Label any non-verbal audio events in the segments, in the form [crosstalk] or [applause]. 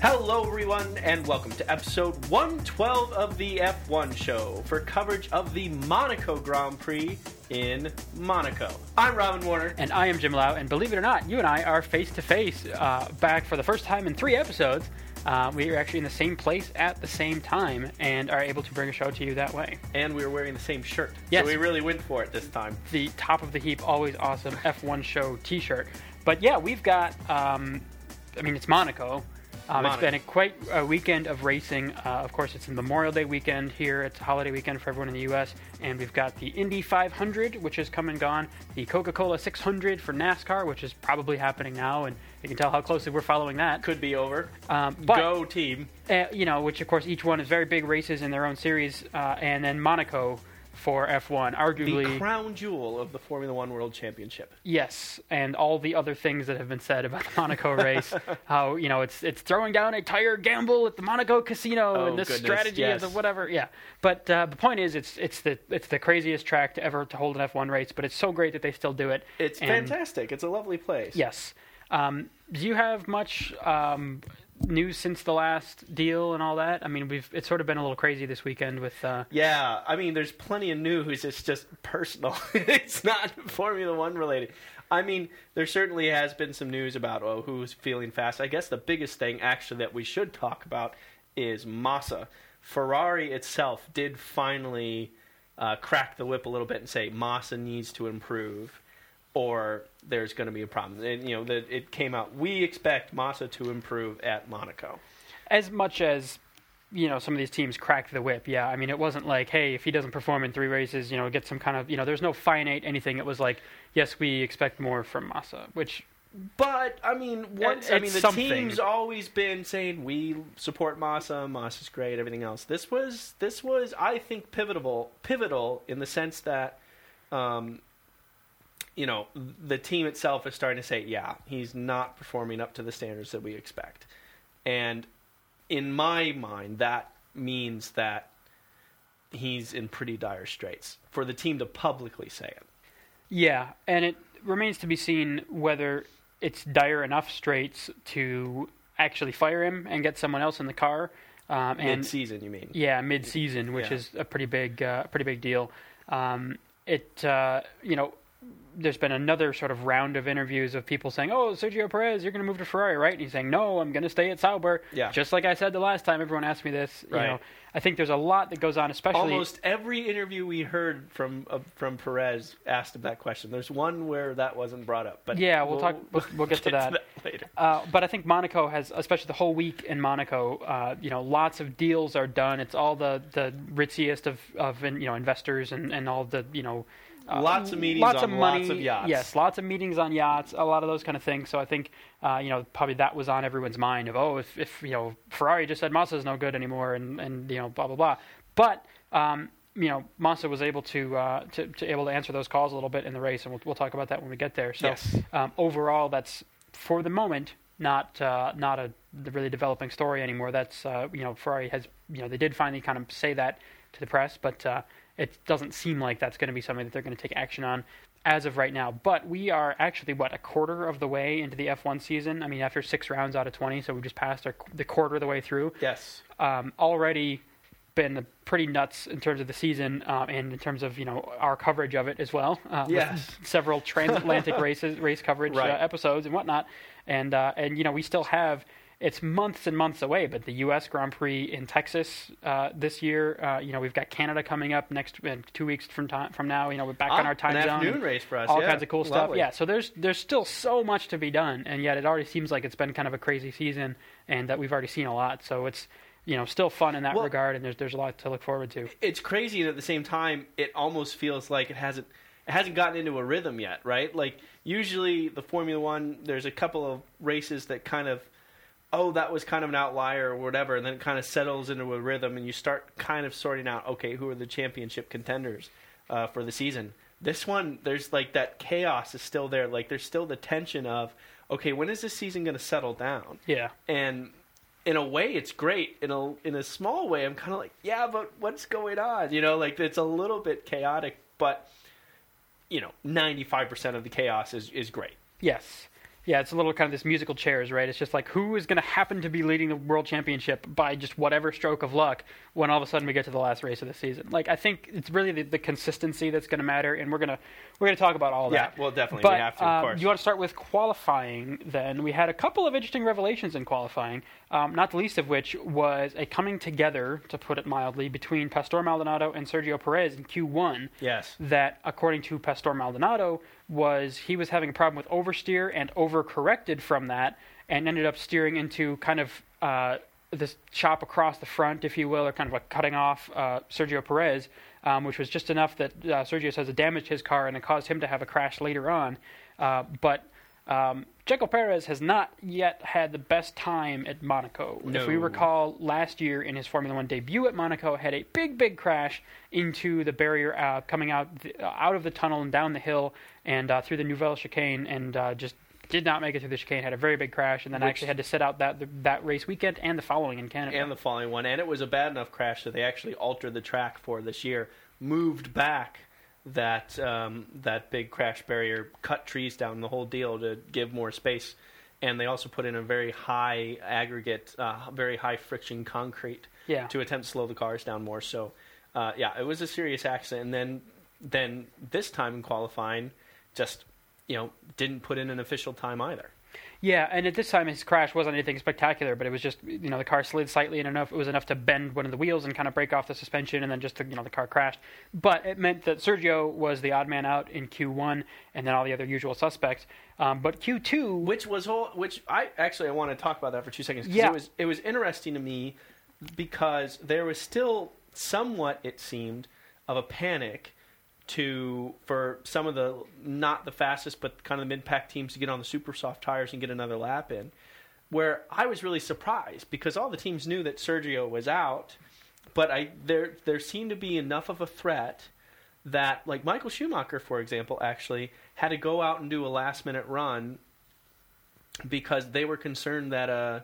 Hello, everyone, and welcome to episode 112 of the F1 show for coverage of the Monaco Grand Prix in Monaco. I'm Robin Warner. And I am Jim Lau, and believe it or not, you and I are face to face back for the first time in three episodes. Uh, we are actually in the same place at the same time and are able to bring a show to you that way. And we were wearing the same shirt. Yes. So we really went for it this time. The top of the heap, always awesome F1 show t shirt. But yeah, we've got, um, I mean, it's Monaco. Um, it's been a quite a weekend of racing. Uh, of course, it's the Memorial Day weekend here. It's a holiday weekend for everyone in the U.S. And we've got the Indy 500, which has come and gone. The Coca-Cola 600 for NASCAR, which is probably happening now, and you can tell how closely we're following that. Could be over. Um, but Go team. uh, you know, which of course each one is very big races in their own series, uh, and then Monaco for F1, arguably The crown jewel of the Formula One World Championship. yes, and all the other things that have been said about the Monaco race, [laughs] how you know it's it's throwing down a tire gamble at the Monaco casino Oh, and this goodness, strategy yes. of the whatever, yeah. But uh, the point is, it's it's the it's the craziest track to ever to hold an F1 race, but it's so great that they still do it. It's And- fantastic. It's a lovely place. Yes. Um, do you have much um, news since the last deal and all that? I mean, we've it's sort of been a little crazy this weekend with. Uh, Yeah, I mean, there's plenty of news. It's just personal. [laughs] it's not Formula One related. I mean, there certainly has been some news about oh, who's feeling fast. I guess the biggest thing, actually, that we should talk about is Massa. Ferrari itself did finally uh, crack the whip a little bit and say Massa needs to improve, or there's going to be a problem. And you know, that it came out. We expect Massa to improve at Monaco. as much as you know some of these teams cracked the whip yeah i mean it wasn't like hey if he doesn't perform in three races you know get some kind of you know there's no finite anything it was like yes we expect more from massa which But I mean, once I mean, the something. team's always been saying we support Massa. Massa's great. Everything else. This was this was I think pivotal pivotal in the sense that, um, you know, the team itself is starting to say, yeah, he's not performing up to the standards that we expect, and in my mind, that means that he's in pretty dire straits for the team to publicly say it. yeah and it remains to be seen whether it's dire enough straits to actually fire him and get someone else in the car um, and Mid-season, you mean? Yeah, mid-season, which Yeah. is a pretty big, uh, pretty big deal. Um, it, uh, you know, there's been another sort of round of interviews of people saying, "Oh, Sergio Perez, you're going to move to Ferrari, right?" And he's saying, "No, I'm going to stay at Sauber." Yeah. Just like I said the last time everyone asked me this. You Right. know, I think there's a lot that goes on, especially. Almost every interview we heard from uh, from Perez asked him that question. There's one where that wasn't brought up, but Yeah, we'll talk- we'll- we'll get to [laughs] that. later. Uh, but I think Monaco has, especially the whole week in Monaco, uh, you know, lots of deals are done. It's all the, the ritziest of, of you know investors and, and all the you know uh, Lots of meetings lots on of money. lots of yachts. Yes, lots of meetings on yachts, a lot of those kind of things. So I think uh, you know probably that was on everyone's mind of oh if, if you know Ferrari just said Massa's no good anymore and and you know blah blah blah. But um, you know Massa was able to, uh, to to able to answer those calls a little bit in the race, and we'll we'll talk about that when we get there. So Yes. um, overall, that's for the moment not uh, not a really developing story anymore. That's uh, you know Ferrari has you know they did finally kind of say that to the press, but uh, it doesn't seem like that's going to be something that they're going to take action on as of right now. But we are actually what a quarter of the way into the F1 season. I mean, after six rounds out of twenty, so we just passed our, the quarter of the way through. Yes, Um, already been pretty nuts in terms of the season um, and in terms of you know our coverage of it as well. Uh, Yes. [laughs] several transatlantic [laughs] races, race coverage Right. uh, episodes and whatnot, and uh, and you know we still have. It's months and months away, but the U.S. Grand Prix in Texas uh, this year, uh, you know, we've got Canada coming up next in two weeks from time, from now. You know, we're back Ah, on our time an zone. afternoon race for us. all yeah. kinds of cool stuff. Yeah, so there's there's still so much to be done, and yet it already seems like it's been kind of a crazy season, and that we've already seen a lot. So it's you know still fun in that Well- regard, and there's there's a lot to look forward to. it's crazy, and at the same time, it almost feels like it hasn't it hasn't gotten into a rhythm yet, right? Like usually the Formula One, there's a couple of races that kind of oh, that was kind of an outlier or whatever, and then it kind of settles into a rhythm, and you start kind of sorting out, okay, who are the championship contenders uh, for the season. This one, there's like that chaos is still there. Like there's still the tension of, okay, when is this season going to settle down? Yeah, And in a way, it's great. In a in a small way, I'm kind of like, yeah, but what's going on? You know, like it's a little bit chaotic, but you know, 95% of the chaos is is great. yes, Yeah, it's a little kind of this musical chairs, right? It's just like who is going to happen to be leading the world championship by just whatever stroke of luck when all of a sudden we get to the last race of the season. Like I think it's really the, the consistency that's going to matter, and we're gonna we're gonna talk about all Yeah, that. well, definitely But we have to, of um, course. you want to start with qualifying? Then we had a couple of interesting revelations in qualifying. Um, not the least of which was a coming together, to put it mildly, between Pastor Maldonado and Sergio Perez in Q1 yes. that, according to Pastor Maldonado, was he was having a problem with oversteer and overcorrected from that, and ended up steering into kind of uh, this chop across the front, if you will, or kind of like cutting off uh, Sergio Perez, um, which was just enough that uh, Sergio says it damaged his car and it caused him to have a crash later on. Uh, but um, Checo Perez has not yet had the best time at Monaco. If we recall, last year in his Formula One debut at Monaco, had a big, big crash into the barrier, uh, coming out the, uh, out of the tunnel and down the hill and uh, through the Nouvelle chicane, and uh, just did not make it through the chicane. Had a very big crash, and then Which- actually had to sit out that that race weekend and the following in Canada. and the following one. And it was a bad enough crash that they actually altered the track for this year, moved back that um, that big crash barrier, cut trees down, the whole deal to give more space. And they also put in a very high aggregate, uh, very high friction concrete yeah, to attempt to slow the cars down more. So, uh, yeah, it was a serious accident. And then, then this time in qualifying, just you know, didn't put in an official time either. Yeah, and at this time his crash wasn't anything spectacular, but it was just you know the car slid slightly and enough it was enough to bend one of the wheels and kind of break off the suspension, and then just you know the car crashed. But it meant that Sergio was the odd man out in Q1, and then all the other usual suspects. Um, but Q2, which was whole, which I actually I want to talk about that for two seconds. Yeah. it was it was interesting to me because there was still somewhat it seemed of a panic to for some of the not the fastest but kind of the mid pack teams to get on the super soft tires and get another lap in. Where I was really surprised because all the teams knew that Sergio was out, but I there there seemed to be enough of a threat that like Michael Schumacher, for example, actually had to go out and do a last minute run because they were concerned that uh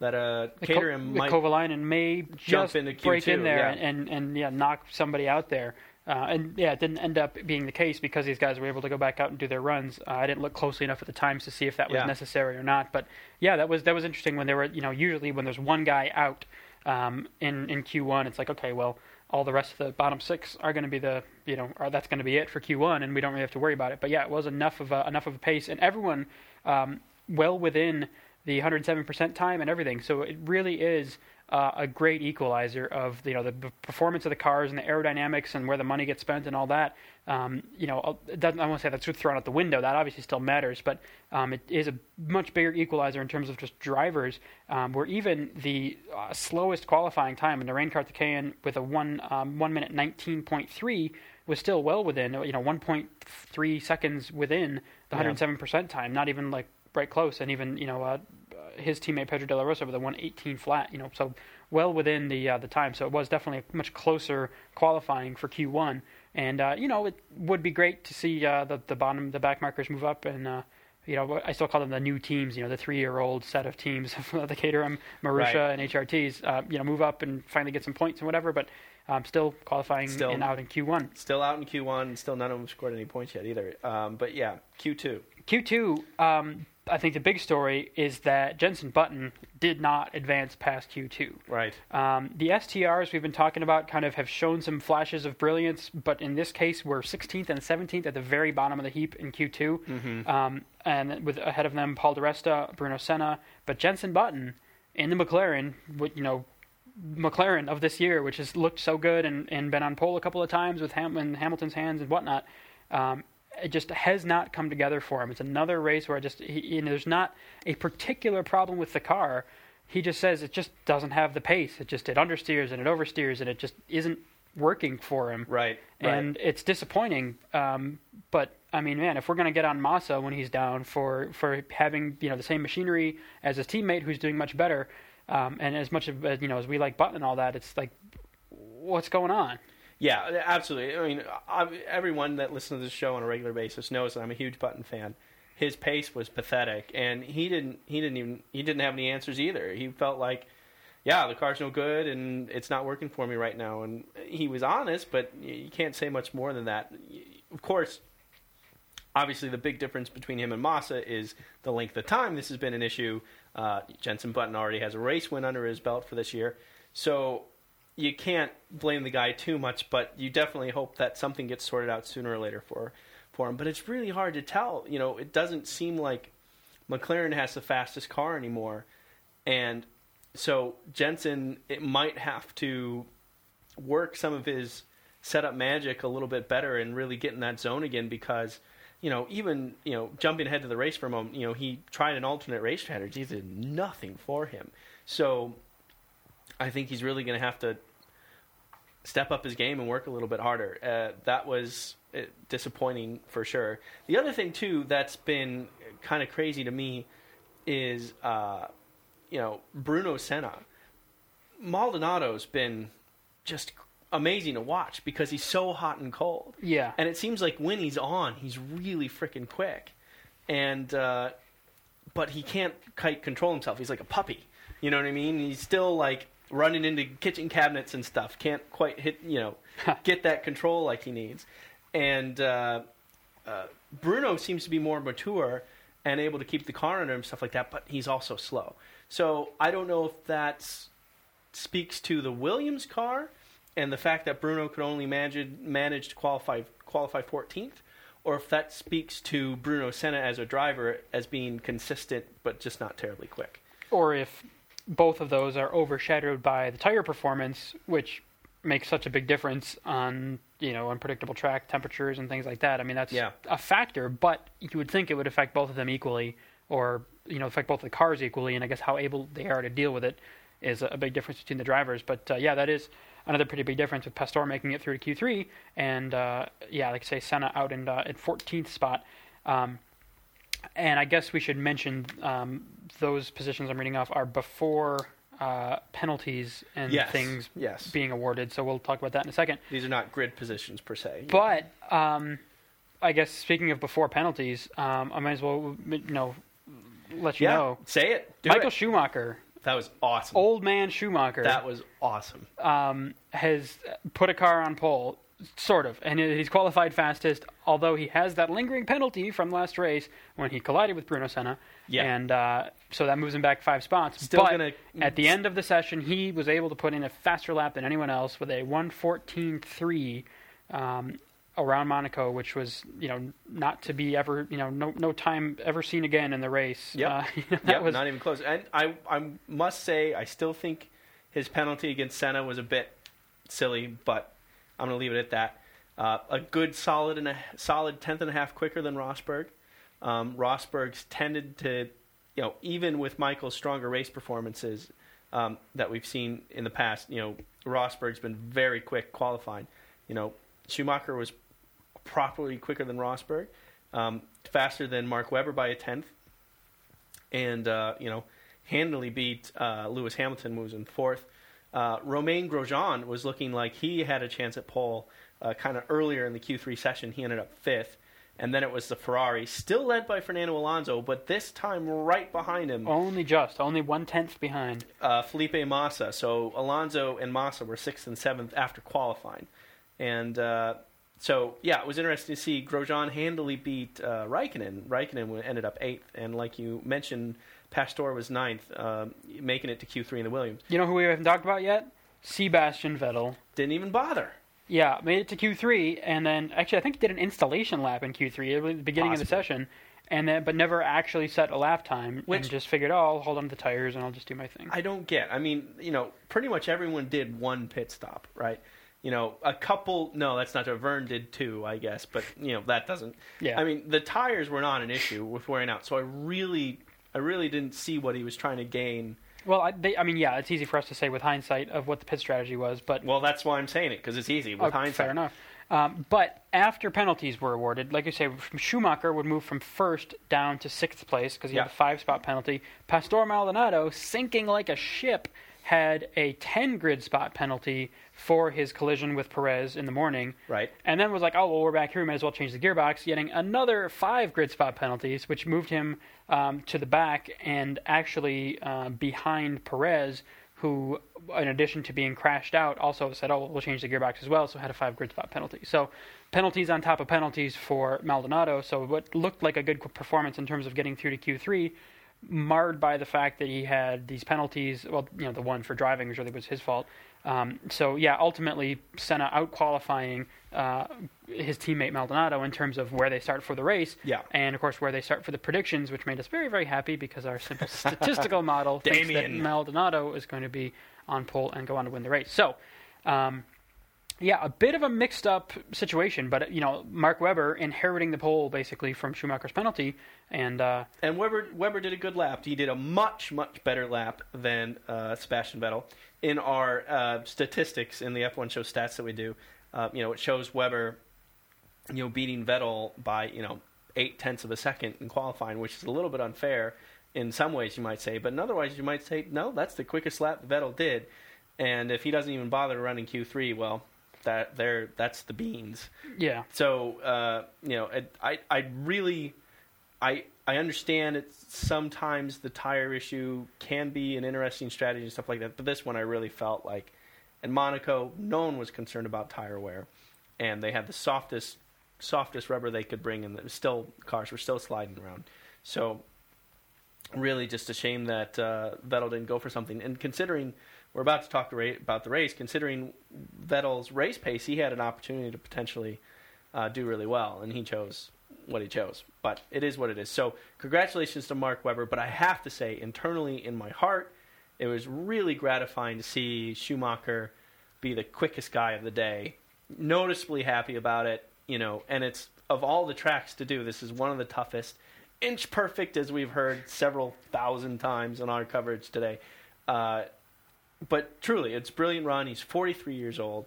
that uh Caterham might Kovalainen may just into break in there yeah. and, and and yeah knock somebody out there. Uh, and yeah, it didn't end up being the case because these guys were able to go back out and do their runs. Uh, I didn't look closely enough at the times to see if that was Yeah. necessary or not. But yeah, that was that was interesting when there were you know usually when there's one guy out um, in in Q1, it's like okay, well all the rest of the bottom six are going to be the you know that's going to be it for Q1, and we don't really have to worry about it. But yeah, it was enough of a, enough of a pace, and everyone um, well within the 107% time and everything. So it really is uh, a great equalizer of you know the b- performance of the cars and the aerodynamics and where the money gets spent and all that. Um, you know, I'll- it doesn't, I won't say that's thrown out the window. That obviously still matters, but um, it is a much bigger equalizer in terms of just drivers. Um, where even the uh, slowest qualifying time in Narain Karthikeyan with a one um, one minute 19.3 was still well within you know 1.3 seconds within the 107% time. Not even like right close, and even you know uh, his teammate Pedro De La Rosa with a 118 flat. You know, so well within the uh, the time. So it was definitely a much closer qualifying for Q1. And uh, you know, it would be great to see uh, the the bottom the back markers move up and. Uh, you know, I still call them the new teams. You know, the three-year-old set of teams, [laughs] the Caterham, Marussia, Right. and HRTs. Uh, you know, move up and finally get some points and whatever. But um, still qualifying Still- and out in Q1. still out in Q1. Still none of them scored any points yet either. Um, but yeah, Q2. Q2, um, I think the big story is that Jenson Button did not advance past Q2. Right. Um, the STRs we've been talking about kind of have shown some flashes of brilliance, but in this case, we're 16th and 17th at the very bottom of the heap in Q2. Mm-hmm. Um, and with ahead of them, Paul di Resta, Bruno Senna, but Jensen Button in the McLaren, with, you know, McLaren of this year, which has looked so good and, and been on pole a couple of times with Ham- in Hamilton's hands and whatnot. Um, it just has not come together for him. It's another race where I just he, you know, there's not a particular problem with the car. He just says it just doesn't have the pace. It just it understeers and it oversteers and it just isn't working for him. Right. And it's disappointing. Um, but I mean, man, if we're going to get on Massa when he's down for for having you know the same machinery as his teammate who's doing much better, um, and as much of as, you know as we like Button and all that, it's like, what's going on? Yeah, absolutely. I mean, I, everyone that listens to this show on a regular basis knows that I'm a huge Button fan. His pace was pathetic, and he didn't. He didn't even. He didn't have any answers either. He felt like, yeah, the car's no good, and it's not working for me right now. And he was honest, but you can't say much more than that. Of course, obviously, the big difference between him and Massa is the length of time. This has been an issue. Uh, Jenson Button already has a race win under his belt for this year, so you can't blame the guy too much. But you definitely hope that something gets sorted out sooner or later for for him. But it's really hard to tell. You know, it doesn't seem like McLaren has the fastest car anymore, and so Jenson it might have to work some of his setup magic a little bit better and really get in that zone again because you know even you know jumping ahead to the race for a moment you know he tried an alternate race strategy did nothing for him so I think he's really going to have to step up his game and work a little bit harder uh, that was uh, disappointing for sure the other thing too that's been kind of crazy to me is uh, you know Bruno Senna Maldonado's been just amazing to watch because he's so hot and cold. Yeah. And it seems like when he's on, he's really freaking quick. And uh, but he can't quite control himself. He's like a puppy. You know what I mean? He's still like running into kitchen cabinets and stuff. Can't quite hit, you know, [laughs] get that control like he needs. And uh, uh, Bruno seems to be more mature and able to keep the car under him, stuff like that. But he's also slow. So I don't know if that speaks to the Williams car and the fact that Bruno could only manage manage to qualify qualify 14th, or if that speaks to Bruno Senna as a driver as being consistent but just not terribly quick. Or if both of those are overshadowed by the tire performance, which makes such a big difference on you know unpredictable track temperatures and things like that. I mean that's Yeah. a factor, but you would think it would affect both of them equally, or you know affect both the cars equally. And I guess how able they are to deal with it is a big difference between the drivers. But uh, yeah, that is another pretty big difference with Pastor making it through to Q3, and uh, yeah, like I say, Senna out in uh, at 14th spot. Um, and I guess we should mention um, those positions I'm reading off are before uh, penalties and Yes, things yes. being awarded. So we'll talk about that in a second. These are not grid positions per se. But um, I guess speaking of before penalties, um, I might as well you know let you yeah, know say it. Do Michael it. Schumacher, That was awesome. old man Schumacher, That was awesome. um, has put a car on pole, sort of, and he's qualified fastest. Although he has that lingering penalty from last race when he collided with Bruno Senna, Yeah. and uh, so that moves him back five spots. Still but gonna- at the end of the session, he was able to put in a faster lap than anyone else with a 114.3 um, around Monaco, which was you know not to be ever you know no no time ever seen again in the race. Yep. Uh, you [laughs] know, that was not even close. And I, I must say, I still think his penalty against Senna was a bit silly, but I'm going to leave it at that. Uh, a good solid and a solid tenth and a half quicker than Rosberg. Um, Rosberg's tended to, you know, even with Michael's stronger race performances um, that we've seen in the past, you know, Rosberg's been very quick qualifying. You know, Schumacher was properly quicker than Rosberg, um, faster than Mark Webber by a tenth and uh, you know handily beat uh, Lewis Hamilton, who was in fourth. Uh, Romain Grosjean was looking like he had a chance at pole uh, kind of earlier in the Q3 session. He ended up fifth, and then it was the Ferrari, still led by Fernando Alonso, but this time right behind him, only just only one tenth behind. uh, Felipe Massa. So Alonso and Massa were sixth and seventh after qualifying, and uh, so yeah, it was interesting to see Grosjean handily beat uh, Raikkonen. Raikkonen ended up eighth, and like you mentioned, Pastor was ninth, um making it to Q3 in the Williams. You know who we haven't talked about yet? Sebastian Vettel. Didn't even bother. Yeah, made it to Q3, and then actually I think he did an installation lap in Q3 at the beginning of the session, and then but never actually set a lap time, Which- and just figured, oh, I'll hold on to the tires and I'll just do my thing. I don't get. I mean, you know, pretty much everyone did one pit stop, right? You know, a couple. No, that's not true. Vergne did two, I guess, but you know that doesn't. Yeah. I mean, the tires were not an issue with wearing out, so I really, I really didn't see what he was trying to gain. well, I, they, I mean, yeah, it's easy for us to say with hindsight of what the pit strategy was, but Well, that's why I'm saying it because it's easy with Oh, hindsight. Fair enough. Um, but after penalties were awarded, like you say, Schumacher would move from first down to sixth place because he Yeah. had a five spot penalty. Pastor Maldonado, sinking like a ship, had a 10 grid spot penalty for his collision with Perez in the morning. Right. And then was like, oh, well, we're back here. We might as well change the gearbox. Getting another five grid spot penalties, which moved him um, to the back and actually uh, behind Perez, who, in addition to being crashed out, also said, oh, we'll change the gearbox as well. So had a five grid spot penalty. So penalties on top of penalties for Maldonado. So what looked like a good performance in terms of getting through to Q3, marred by the fact that he had these penalties. Well, you know, the one for driving really was his fault. Um, so yeah, ultimately Senna out qualifying uh, his teammate Maldonado in terms of where they start for the race. Yeah. And of course where they start for the predictions, which made us very very happy because our simple statistical [laughs] model thinks that Maldonado is going to be on pole and go on to win the race. So. Um, yeah, a bit of a mixed up situation, but you know, Mark Webber inheriting the pole basically from Schumacher's penalty, and uh, And Webber Webber did a good lap. He did a much much better lap than uh, Sebastian Vettel. In our uh, statistics in the F1 show stats that we do, uh, you know, it shows Webber, you know, beating Vettel by you know eight tenths of a second in qualifying, which is a little bit unfair in some ways you might say, but in other ways you might say no, that's the quickest lap Vettel did. And if he doesn't even bother to run in Q3, well, that there that's the beans. yeah, So uh, you know, it, I I really I I understand it. Sometimes the tire issue can be an interesting strategy and stuff like that. But this one, I really felt like in Monaco, no one was concerned about tire wear, and they had the softest softest rubber they could bring, and still cars were still sliding around. So really, just a shame that uh, Vettel didn't go for something. And considering we're about to talk about the race, considering Vettel's race pace, he had an opportunity to potentially uh, do really well, and he chose what he chose. But it is what it is. So congratulations to Mark Webber. But I have to say, internally in my heart, it was really gratifying to see Schumacher be the quickest guy of the day. Noticeably happy about it, you know. And it's of all the tracks to do, this is one of the toughest. Inch perfect, as we've heard several thousand times in our coverage today. Uh, but truly, it's brilliant Ron. He's 43 years old.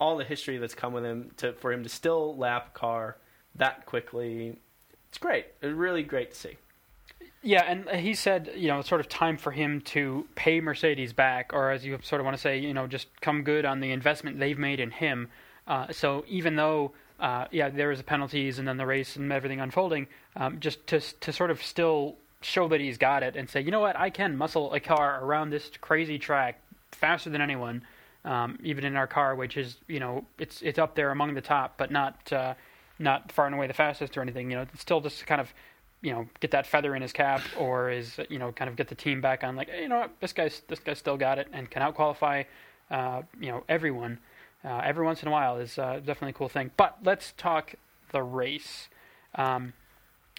All the history that's come with him to for him to still lap a car that quickly, it's great. It's really great to see. yeah. And he said, you know, it's sort of time for him to pay Mercedes back, or as you sort of want to say, you know, just come good on the investment they've made in him. Uh, so even though, uh, yeah, there was the penalties and then the race and everything unfolding, um, just to to sort of still show that he's got it and say, you know what, I can muscle a car around this crazy track faster than anyone, um, even in our car, which is you know it's it's up there among the top, but not uh, not far and away the fastest or anything. You know, still just kind of you know get that feather in his cap or is you know kind of get the team back on like hey, you know what this guy's this guy's still got it and can out qualify uh, you know everyone uh, every once in a while is uh, definitely a cool thing. But let's talk the race. Um,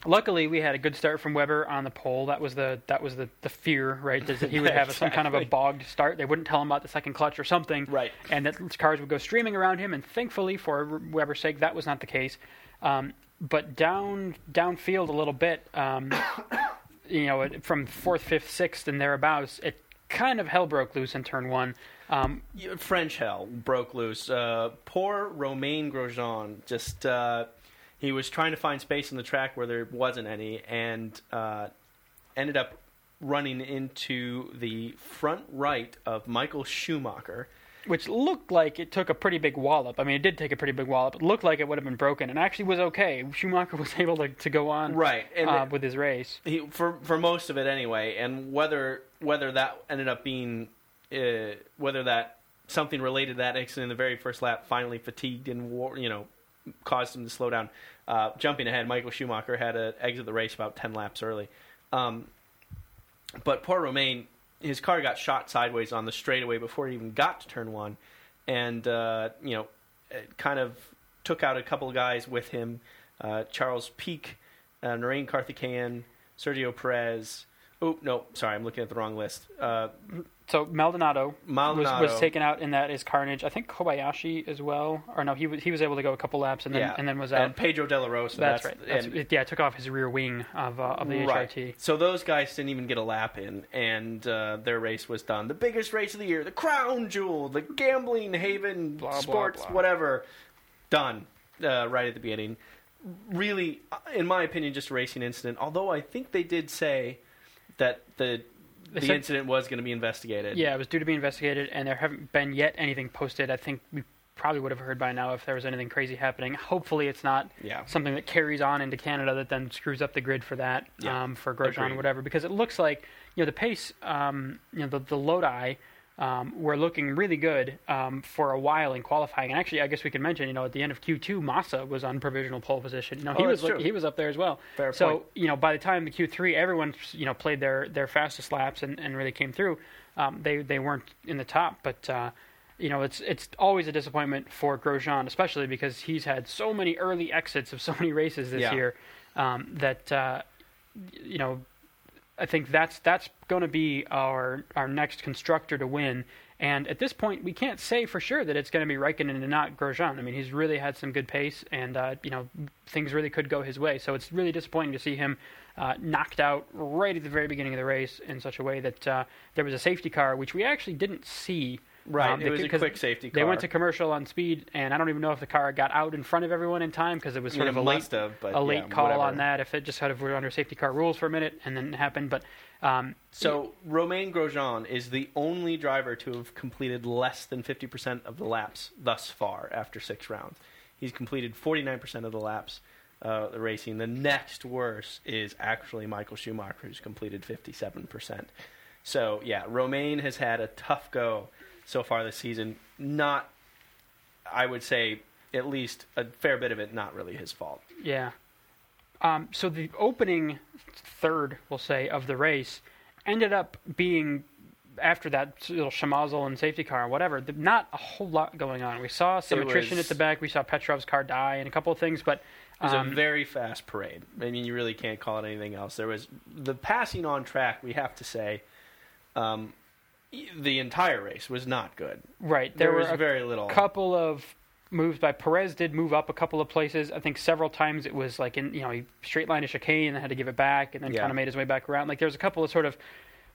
luckily, we had a good start from Webber on the pole. That was the that was the, the fear, right? That he would have [laughs] some kind of a bogged start. They wouldn't tell him about the second clutch or something, Right. And that cars would go streaming around him. And thankfully, for Webber's sake, that was not the case. Um, but down downfield a little bit, um, [coughs] you know, it- from fourth, fifth, sixth, and thereabouts, it kind of hell broke loose in turn one. Um, French hell broke loose. Uh, poor Romain Grosjean just uh, he was trying to find space in the track where there wasn't any, and uh, ended up running into the front right of Michael Schumacher. which looked like it took a pretty big wallop. I mean, it did take a pretty big wallop. It looked like it would have been broken, and actually was okay. Schumacher [laughs] was able to, to go on Right, uh, it- with his race. he, for for most of it anyway, and whether whether that ended up being uh, whether that something related to that accident in the very first lap finally fatigued and war, you know caused him to slow down. Uh, jumping ahead, Michael Schumacher had to exit the race about ten laps early. Um, but poor Romain, his car got shot sideways on the straightaway before he even got to turn one, and uh, you know, kind of took out a couple of guys with him. Uh, Charles Pic, uh, Narain Karthikeyan, Sergio Perez. Oh no, sorry, I'm looking at the wrong list. So Maldonado, Maldonado. Was, was taken out in that is Carnage. I think Kobayashi as well, or no, he was he was able to go a couple laps and then yeah, and then was out. And Pedro De La Rosa. that's, that's right. That's, and- yeah, took off his rear wing of uh, of the Right. HRT. So those guys didn't even get a lap in, and uh, their race was done. The biggest race of the year, the crown jewel, the gambling haven, Blah, blah, sports, blah. whatever, done uh, right at the beginning. Really, in my opinion, just a racing incident. Although I think they did say that the the incident was going to be investigated. Yeah, it was due to be investigated, and there haven't been yet anything posted. I think we probably would have heard by now if there was anything crazy happening. Hopefully, it's not Yeah. something that carries on into Canada that then screws up the grid for that, Yeah. um, for Grosjean, Agreed. whatever. Because it looks like you know the pace, um, you know the the Lodi. Um, were looking really good um, for a while in qualifying. And actually, I guess we could mention, you know, at the end of Q2, Massa was on provisional pole position. You know, he Oh, was true. he was up there as well. Fair so point. you know, by the time the Q3, everyone you know played their their fastest laps and, and really came through. Um, they they weren't in the top, but. Uh, you know, it's it's always a disappointment for Grosjean, especially because he's had so many early exits of so many races this Yeah. year um, that uh, you know I think that's that's going to be our our next constructor to win. And at this point, we can't say for sure that it's going to be Raikkonen and not Grosjean. I mean, he's really had some good pace, and uh, you know things really could go his way. So it's really disappointing to see him uh, knocked out right at the very beginning of the race in such a way that uh, there was a safety car, which we actually didn't see. Right, Um, it they- was a quick safety They went to commercial on speed, and I don't even know if the car got out in front of everyone in time because it was sort It of a late have, but a late yeah, call whatever. on that. If it just sort of were under safety car rules for a minute and then it happened, but um, So Romain Grosjean is the only driver to have completed less than 50% of the laps thus far after six rounds. He's completed 49% of the laps uh, the racing. The next worst is actually Michael Schumacher, who's completed 57%. So yeah, Romain has had a tough go so far this season. Not, I would say, at least a fair bit of it not really his fault. Yeah. Um, so the opening third, we'll say, of the race ended up being after that little schmozzle and safety car and whatever. Not a whole lot going on. We saw some It attrition was- at the back. We saw Petrov's car die and a couple of things, but It was um, a very fast parade. I mean, you really can't call it anything else. There was the passing on track. We have to say, um, the entire race was not good. right There, there, were was a very little. couple of moves by Perez did move up a couple of places. I think several times it was like in you know he straight line a chicane and then had to give it back and then Yeah. kind of made his way back around. Like there's a couple of sort of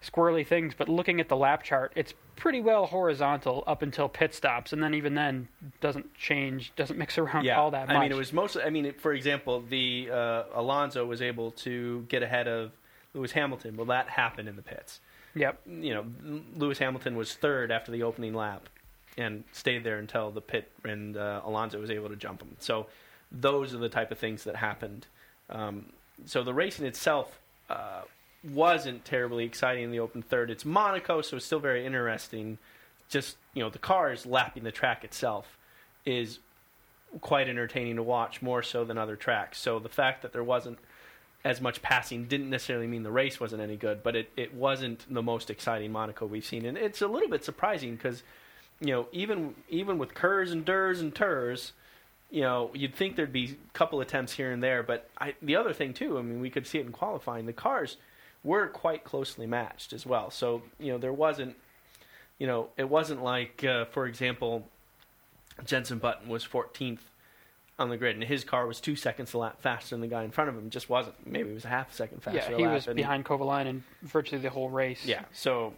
squirrely things, but looking at the lap chart, it's pretty well horizontal up until pit stops, and then even then doesn't change, doesn't mix around yeah, all that much. I mean, it was mostly. I mean, for example, the uh, Alonso was able to get ahead of Lewis Hamilton. Well, that happened in the pits. Yep. You know, Lewis Hamilton was third after the opening lap, and stayed there until the pit, and uh, Alonso was able to jump him. So, those are the type of things that happened. Um, so the racing itself uh, wasn't terribly exciting in the open third. It's Monaco, so it's still very interesting. Just you know, the cars lapping the track itself is quite entertaining to watch, more so than other tracks. So the fact that there wasn't as much passing didn't necessarily mean the race wasn't any good, but it, it wasn't the most exciting Monaco we've seen, and it's a little bit surprising because you know even even with KERS and Durs and Turs, you know you'd think there'd be a couple attempts here and there, but I, the other thing too, I mean we could see it in qualifying, the cars were quite closely matched as well, so you know there wasn't you know it wasn't like uh, for example Jenson Button was 14th on the grid, and his car was two seconds a lap faster than the guy in front of him. Just wasn't. Maybe it was a half a second faster. yeah, he was and- behind Kovalainen virtually the whole race. Yeah. So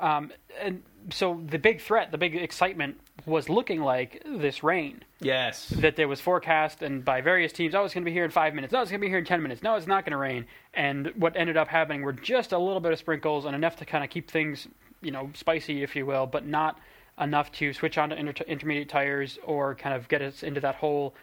Um, and so the big threat, the big excitement was looking like this rain. yes, that there was forecast and by various teams, oh, it's going to be here in five minutes. No, it's going to be here in ten minutes. No, it's not going to rain. And what ended up happening were just a little bit of sprinkles and enough to kind of keep things, you know, spicy, if you will, but not enough to switch on to inter- intermediate tires or kind of get us into that whole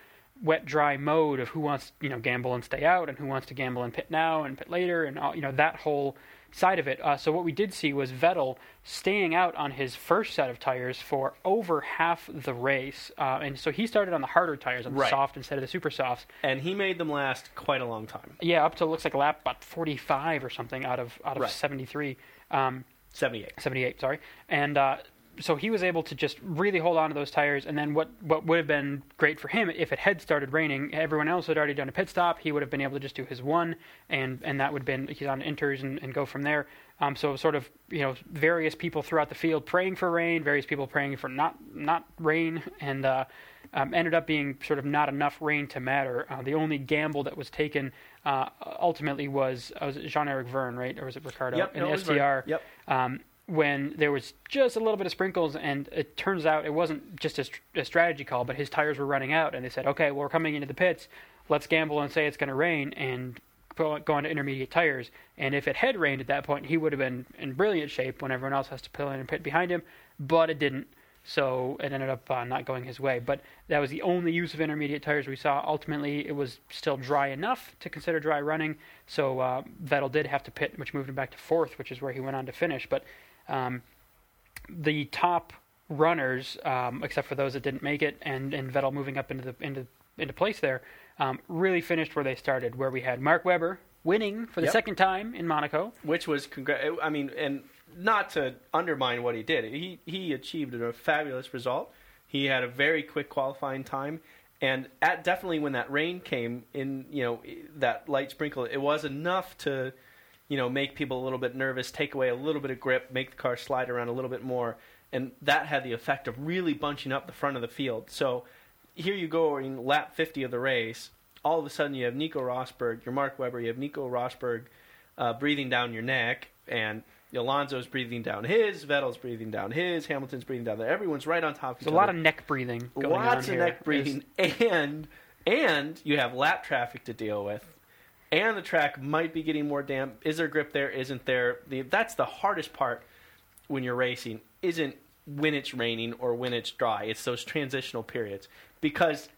wet dry mode of who wants you know gamble and stay out and who wants to gamble and pit now and pit later and all, you know that whole side of it. Uh, so what we did see was Vettel staying out on his first set of tires for over half the race, uh, and so he started on the harder tires, on the Right. soft instead of the super softs. and he made them last quite a long time. Yeah, up to looks like a lap about 45 or something out of out of Right. 73. Um, 78. 78, sorry. And uh, so he was able to just really hold on to those tires. And then what, what would have been great for him if it had started raining, everyone else had already done a pit stop. He would have been able to just do his one, and, and that would have been he's on inters and, and go from there. Um, so sort of you know various people throughout the field praying for rain, various people praying for not not rain, and uh, um, ended up being sort of not enough rain to matter. Uh, the only gamble that was taken uh, ultimately was uh, was Jean-Eric Vergne, right, or was it Ricciardo Yep, in no, STR? Yep. um, when there was just a little bit of sprinkles, and it turns out it wasn't just a, a strategy call, but his tires were running out, and they said, "Okay, well, we're coming into the pits. Let's gamble and say it's going to rain and go, go on to intermediate tires." And if it had rained at that point, he would have been in brilliant shape when everyone else has to pull in and pit behind him, but it didn't. So it ended up uh, not going his way. But that was the only use of intermediate tires we saw. Ultimately, it was still dry enough to consider dry running. So uh, Vettel did have to pit, which moved him back to fourth, which is where he went on to finish. But um, the top runners, um, except for those that didn't make it, and, and Vettel moving up into the into into place there, um, really finished where they started, where we had Mark Webber winning for the Yep. second time in Monaco. which was congr- I mean, and not to undermine what he did, he he achieved a fabulous result. He had a very quick qualifying time, and at definitely when that rain came in, you know, that light sprinkle, it was enough to, you know, make people a little bit nervous, take away a little bit of grip, make the car slide around a little bit more, and that had the effect of really bunching up the front of the field. So here you go in lap 50 of the race. All of a sudden, you have Nico Rosberg, your Mark Webber, you have Nico Rosberg uh, breathing down your neck, and Alonso's breathing down his, Vettel's breathing down his, Hamilton's breathing down there. Everyone's right on top of each There's a lot other. of neck breathing Lots of here. neck breathing, and and you have lap traffic to deal with, and the track might be getting more damp. Is there grip there? Isn't there? The, that's the hardest part when you're racing. Isn't when it's raining or when it's dry. It's those transitional periods because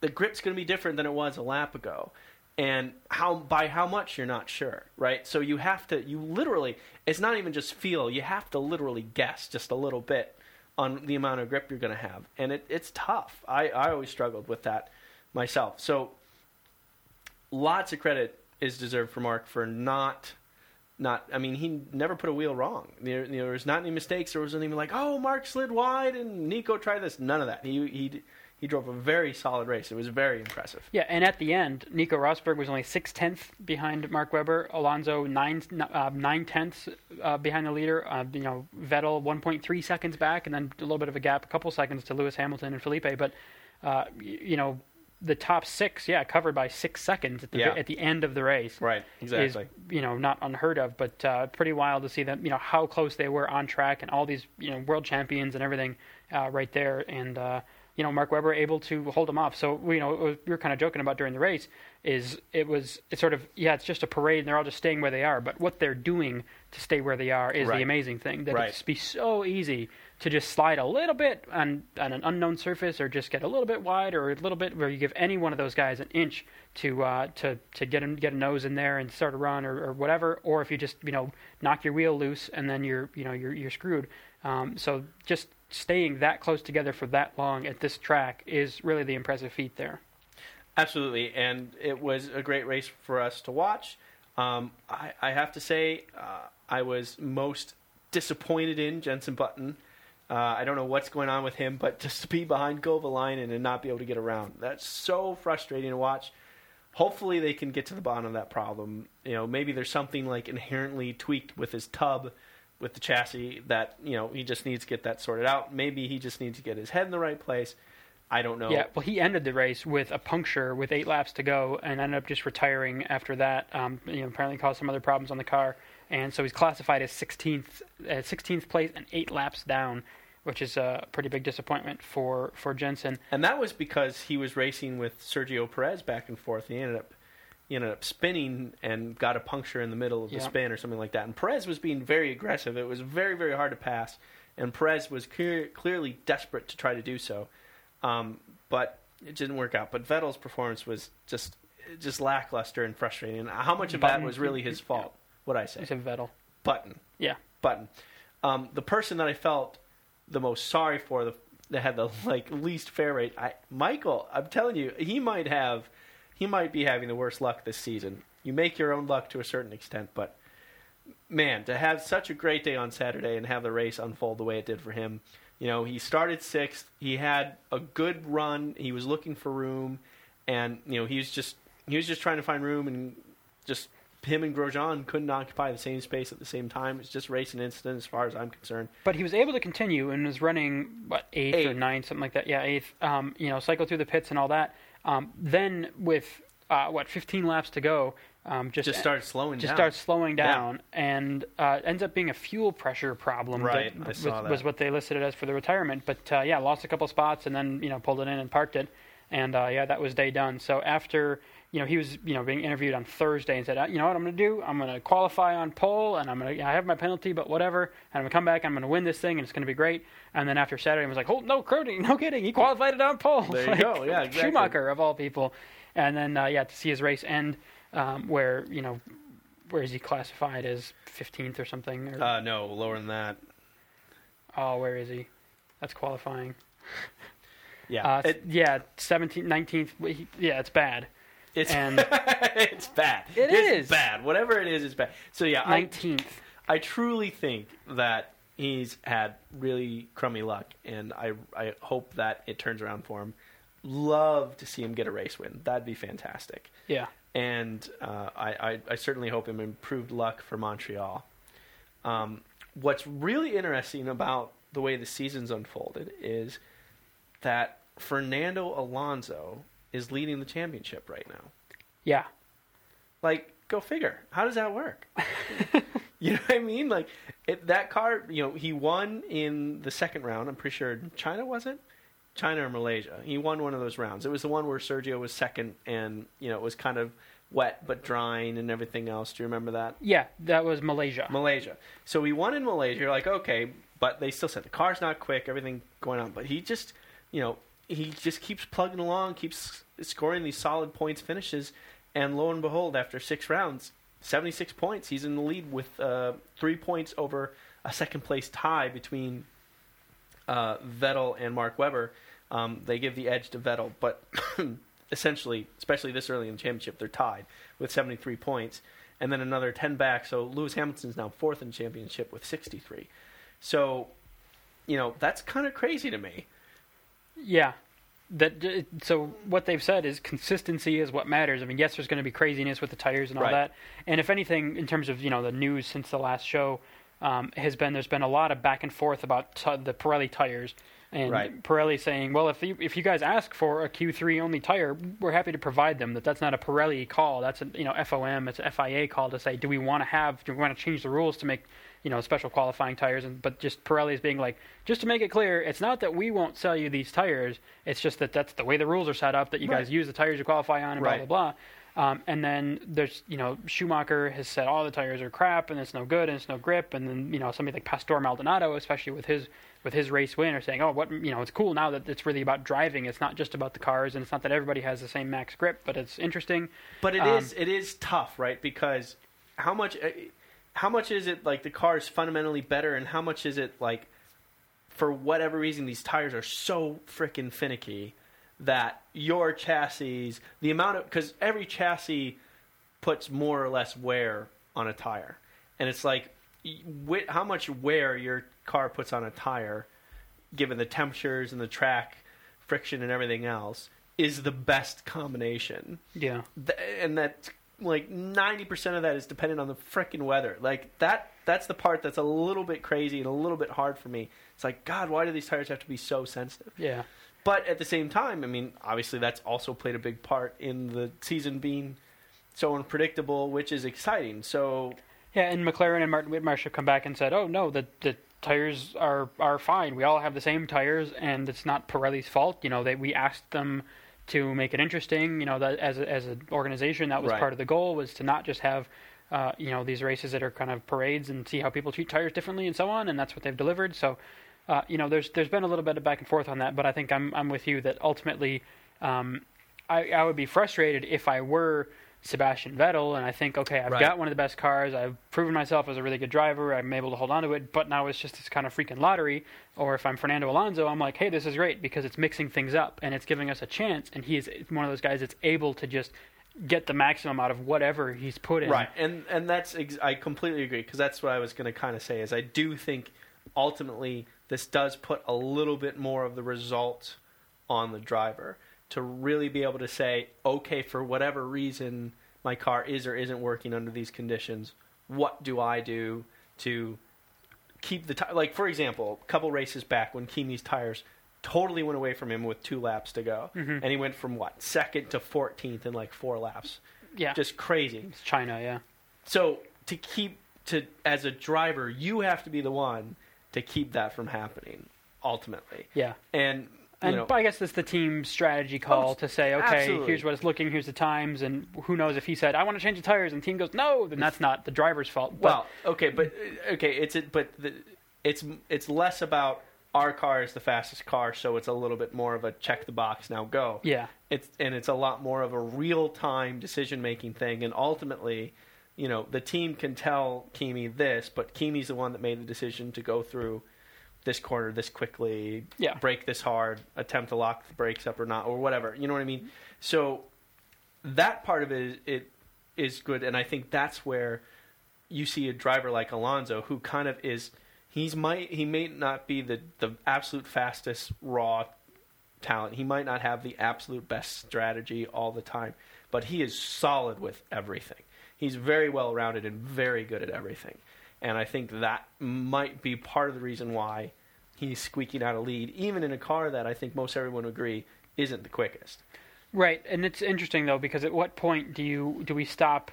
the grip's going to be different than it was a lap ago and how by how much you're not sure right so you have to you literally it's not even just feel you have to literally guess just a little bit on the amount of grip you're going to have and it, it's tough I, I always struggled with that myself so lots of credit is deserved for mark for not not i mean he never put a wheel wrong there, there was not any mistakes there wasn't even like oh mark slid wide and nico tried this none of that he he he drove a very solid race it was very impressive Yeah, and at the end, Nico Rosberg was only six tenths behind Mark Webber. Alonso nine uh, nine tenths uh, behind the leader. Uh, you know, Vettel one point three seconds back, and then a little bit of a gap, a couple seconds to Lewis Hamilton and Felipe. But uh, you know, the top six, yeah, covered by six seconds at the Yeah. at the end of the race. right exactly Is you know not unheard of, but uh, pretty wild to see them. You know how close they were on track, and all these you know world champions and everything uh, right there, and uh, you know Mark Webber able to hold them off. So you know was, we were kind of joking about during the race is it was it's sort of yeah it's just a parade and they're all just staying where they are, but what they're doing to stay where they are is Right. the amazing thing. That Right. it's be so easy to just slide a little bit on on an unknown surface or just get a little bit wide or a little bit where you give any one of those guys an inch to uh, to to get him get a nose in there and start a run or, or whatever or if you just you know knock your wheel loose and then you're you know you're you're screwed um, so just staying that close together for that long at this track is really the impressive feat there Absolutely, and it was a great race for us to watch. Um, I, I have to say, uh, I was most disappointed in Jenson Button. Uh, I don't know what's going on with him, but just to be behind Kovalainen and not be able to get around, that's so frustrating to watch. Hopefully, they can get to the bottom of that problem. You know, maybe there's something like inherently tweaked with his tub, with the chassis that you know he just needs to get that sorted out. Maybe he just needs to get his head in the right place. I don't know. Yeah, well, he ended the race with a puncture with eight laps to go, and ended up just retiring after that. Um, you know, apparently caused some other problems on the car, and so he's classified as 16th, uh, 16th place and eight laps down, which is a pretty big disappointment for for Jensen. And that was because he was racing with Sergio Perez back and forth. He ended up he ended up spinning and got a puncture in the middle of the Yeah. spin or something like that. And Perez was being very aggressive. It was very very hard to pass, and Perez was clear, clearly desperate to try to do so. Um, but it didn't work out. But Vettel's performance was just just lackluster and frustrating. And how much of that was really his fault? What I say? He said Vettel. Button. Yeah. Button. Um, the person that I felt the most sorry for, the that had the like least fair rate, I, Michael. I'm telling you, he might have, he might be having the worst luck this season. You make your own luck to a certain extent, but man, to have such a great day on Saturday and have the race unfold the way it did for him. You know, he started sixth. He had a good run. He was looking for room, and you know he was just he was just trying to find room, and just him and Grosjean couldn't occupy the same space at the same time. It's just racing incident as far as I'm concerned. But he was able to continue and was running what eighth, or Eighth. ninth, something like that. Yeah, eighth. Um, you know, cycle through the pits and all that. Um, then with uh, what 15 laps to go, um, just Just started slowing just down. starts slowing Yeah. down and uh, ends up being a fuel pressure problem. Right, that I was, saw that. was what they listed it as for the retirement. But uh, yeah, lost a couple spots and then you know pulled it in and parked it, and uh, yeah, that was day done. So after you know he was you know being interviewed on Thursday and said, uh, you know what I'm going to do? I'm going to qualify on pole and I'm going to I have my penalty, but whatever. And I'm going to come back. I'm going to win this thing and it's going to be great. And then after Saturday, he was like, oh no, Crody, no kidding, he qualified it on pole. There you go. Yeah, [laughs] exactly. Schumacher of all people. And then uh, yeah, to see his race end, um, where you know, where is he classified as 15th or something? Or, Uh, no, lower than that. Oh, where is he? That's qualifying. Yeah, Uh, it, yeah, 17th, 19th. he- Yeah, it's bad. It's and- [laughs] it's bad. It it's is. bad. Whatever it is, it's bad. So yeah, I 19th. I truly think that he's had really crummy luck, and I I hope that it turns around for him. Love to see him get a race win. That'd be fantastic. Yeah. and uh, I, I, I certainly hope him improved luck for Montreal. Um, what's really interesting about the way the season's unfolded is that Fernando Alonso is leading the championship right now. Yeah. Like, go figure. How does that work? [laughs] you know what I mean? Like, it, that car, you know, he won in the second round. I'm pretty sure China was it? China or Malaysia. He won one of those rounds. It was the one where Sergio was second, and you know it was kind of wet but drying and everything else. Do you remember that? Yeah, that was Malaysia. Malaysia. So he won in Malaysia. You're like, okay, but they still said the car's not quick, everything going on. But he just, you know, he just keeps plugging along, keeps scoring these solid points finishes, and lo and behold, after six rounds, 76 points, he's in the lead with uh, three points over a second place tie between uh, Vettel and Mark Webber. Um, they give the edge to Vettel, but [coughs] essentially, especially this early in the championship, they're tied with 73 points, and then another 10 back. So Lewis Hamilton's now fourth in championship with 63. So, you know, that's kind of crazy to me. Yeah. That so what they've said is consistency is what matters. I mean, yes, there's going to be craziness with the tires and all Right. that, and if anything, in terms of you know the news since the last show, um, has been there's been a lot of back and forth about t- the Pirelli tires, and Right. Pirelli saying, well, if you if you guys ask for a Q3 only tire, we're happy to provide them. That that's not a Pirelli call. That's a you know FOM. It's a FIA call to say, do we want to have do we want to change the rules to make you know special qualifying tires and but just Pirelli is being like just to make it clear it's not that we won't sell you these tires it's just that that's the way the rules are set up that you Right. guys use the tires you qualify on and Right. blah blah blah um, and then there's you know Schumacher has said all the tires are crap and it's no good and it's no grip and then you know somebody like Pastor Maldonado especially with his with his race win are saying oh what you know it's cool now that it's really about driving it's not just about the cars and it's not that everybody has the same max grip but it's interesting But it Um, is it is tough, right? Because how much uh, how much is it like the car is fundamentally better, and how much is it like for whatever reason these tires are so freaking finicky that your chassis, the amount of because every chassis puts more or less wear on a tire, and it's like wi- how much wear your car puts on a tire, given the temperatures and the track friction and everything else, is the best combination. Yeah. Th- and that like 90% of that is dependent on the frickin' weather. Like that that's the part that's a little bit crazy and a little bit hard for me. It's like god why do these tires have to be so sensitive? Yeah. But at the same time i mean obviously that's also played a big part in the season being so unpredictable which is exciting. So Yeah, and McLaren and Martin Whitmarsh have come back and said, "Oh no, the the tires are are fine. We all have the same tires, and it's not Pirelli's fault. You know, they we asked them to make it interesting. You know, that as a, as an organization, that was Right. part of the goal was to not just have." Uh, you know these races that are kind of parades and see how people treat tires differently and so on, and that's what they've delivered. So, uh, you know, there's there's been a little bit of back and forth on that, but I think I'm I'm with you that ultimately, um, I I would be frustrated if I were Sebastian Vettel, and I think, okay, I've Right. got one of the best cars. I've proven myself as a really good driver. I'm able to hold on to it, but now it's just this kind of freaking lottery. Or if I'm Fernando Alonso, I'm like, hey, this is great because it's mixing things up and it's giving us a chance. And he is one of those guys that's able to just get the maximum out of whatever he's put in. Right, and and that's ex- I completely agree because that's what I was going to kind of say is I do think ultimately this does put a little bit more of the result on the driver to really be able to say, okay, for whatever reason my car is or isn't working under these conditions, what do I do to keep the ti like for example, a couple races back when Kimi's tires totally went away from him with two laps to go, Mhm. and he went from what second to 14th in like four laps, Yeah. just crazy. It's China, yeah. So to keep to as a driver, you have to be the one to keep that from happening ultimately. Yeah. And you And know, I guess that's the team's strategy call Oh, to say, okay, absolutely. here's what it's looking, here's the times, and who knows if he said, I want to change the tires, and the team goes, no, then that's not the driver's fault. But well, okay, but okay, it's it, but the, it's it's less about our car is the fastest car, so it's a little bit more of a check the box now go. yeah, It's and it's a lot more of a real time decision making thing, and ultimately. You know, the team can tell Kimi this, but Kimi's the one that made the decision to go through this corner this quickly, Yeah. brake this hard, attempt to lock the brakes up or not, or whatever. You know what I mean? So that part of it is, it is good, and I think that's where you see a driver like Alonso who kind of is he's might he may not be the the absolute fastest raw talent. He might not have the absolute best strategy all the time, but he is solid with everything. He's very well rounded and very good at everything. And I think that might be part of the reason why he's squeaking out a lead, even in a car that I think most everyone would agree isn't the quickest. Right, and it's interesting though because at what point do you do we stop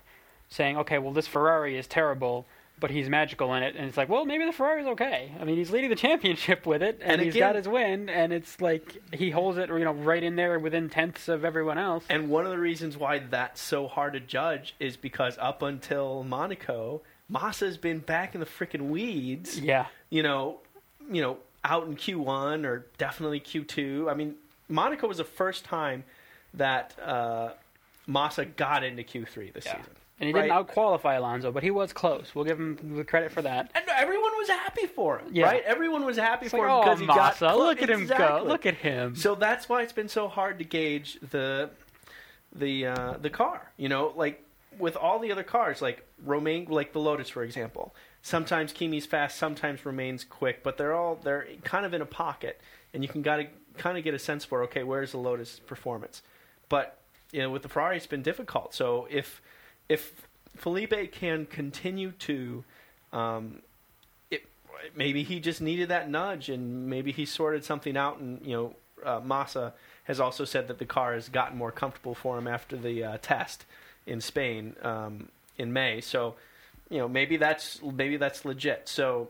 saying, okay, well this Ferrari is terrible, but he's magical in it, and it's like, well, maybe the Ferrari's okay. I mean, he's leading the championship [laughs] with it, and, And he's again- got his win, and it's like he holds it, you know, right in there within tenths of everyone else. And one of the reasons why that's so hard to judge is because up until Monaco, Massa's been back in the freaking weeds. yeah, You know, you know, out in Q1 or definitely Q2. I mean, Monaco was the first time that uh, Massa got into Q3 this Yeah. season. and he Right. didn't outqualify Alonso, but he was close. We'll give him the credit for that. And everyone was happy for him, Yeah. right? Everyone was happy It's for like, him oh, because he Massa, got look at him go, look at him. So that's why it's been so hard to gauge the the uh, the car. You know, like with all the other cars, like Romain, like the Lotus, for example. Sometimes Kimi's fast, sometimes Romain's quick, but they're all they're kind of in a pocket, and you can got to kind of get a sense for okay, where's the Lotus performance? But you know, with the Ferrari, it's been difficult. So if if Felipe can continue to um, maybe he just needed that nudge, and maybe he sorted something out. And you know, uh, Massa has also said that the car has gotten more comfortable for him after the uh, test in Spain um, in May. So, you know, maybe that's maybe that's legit. So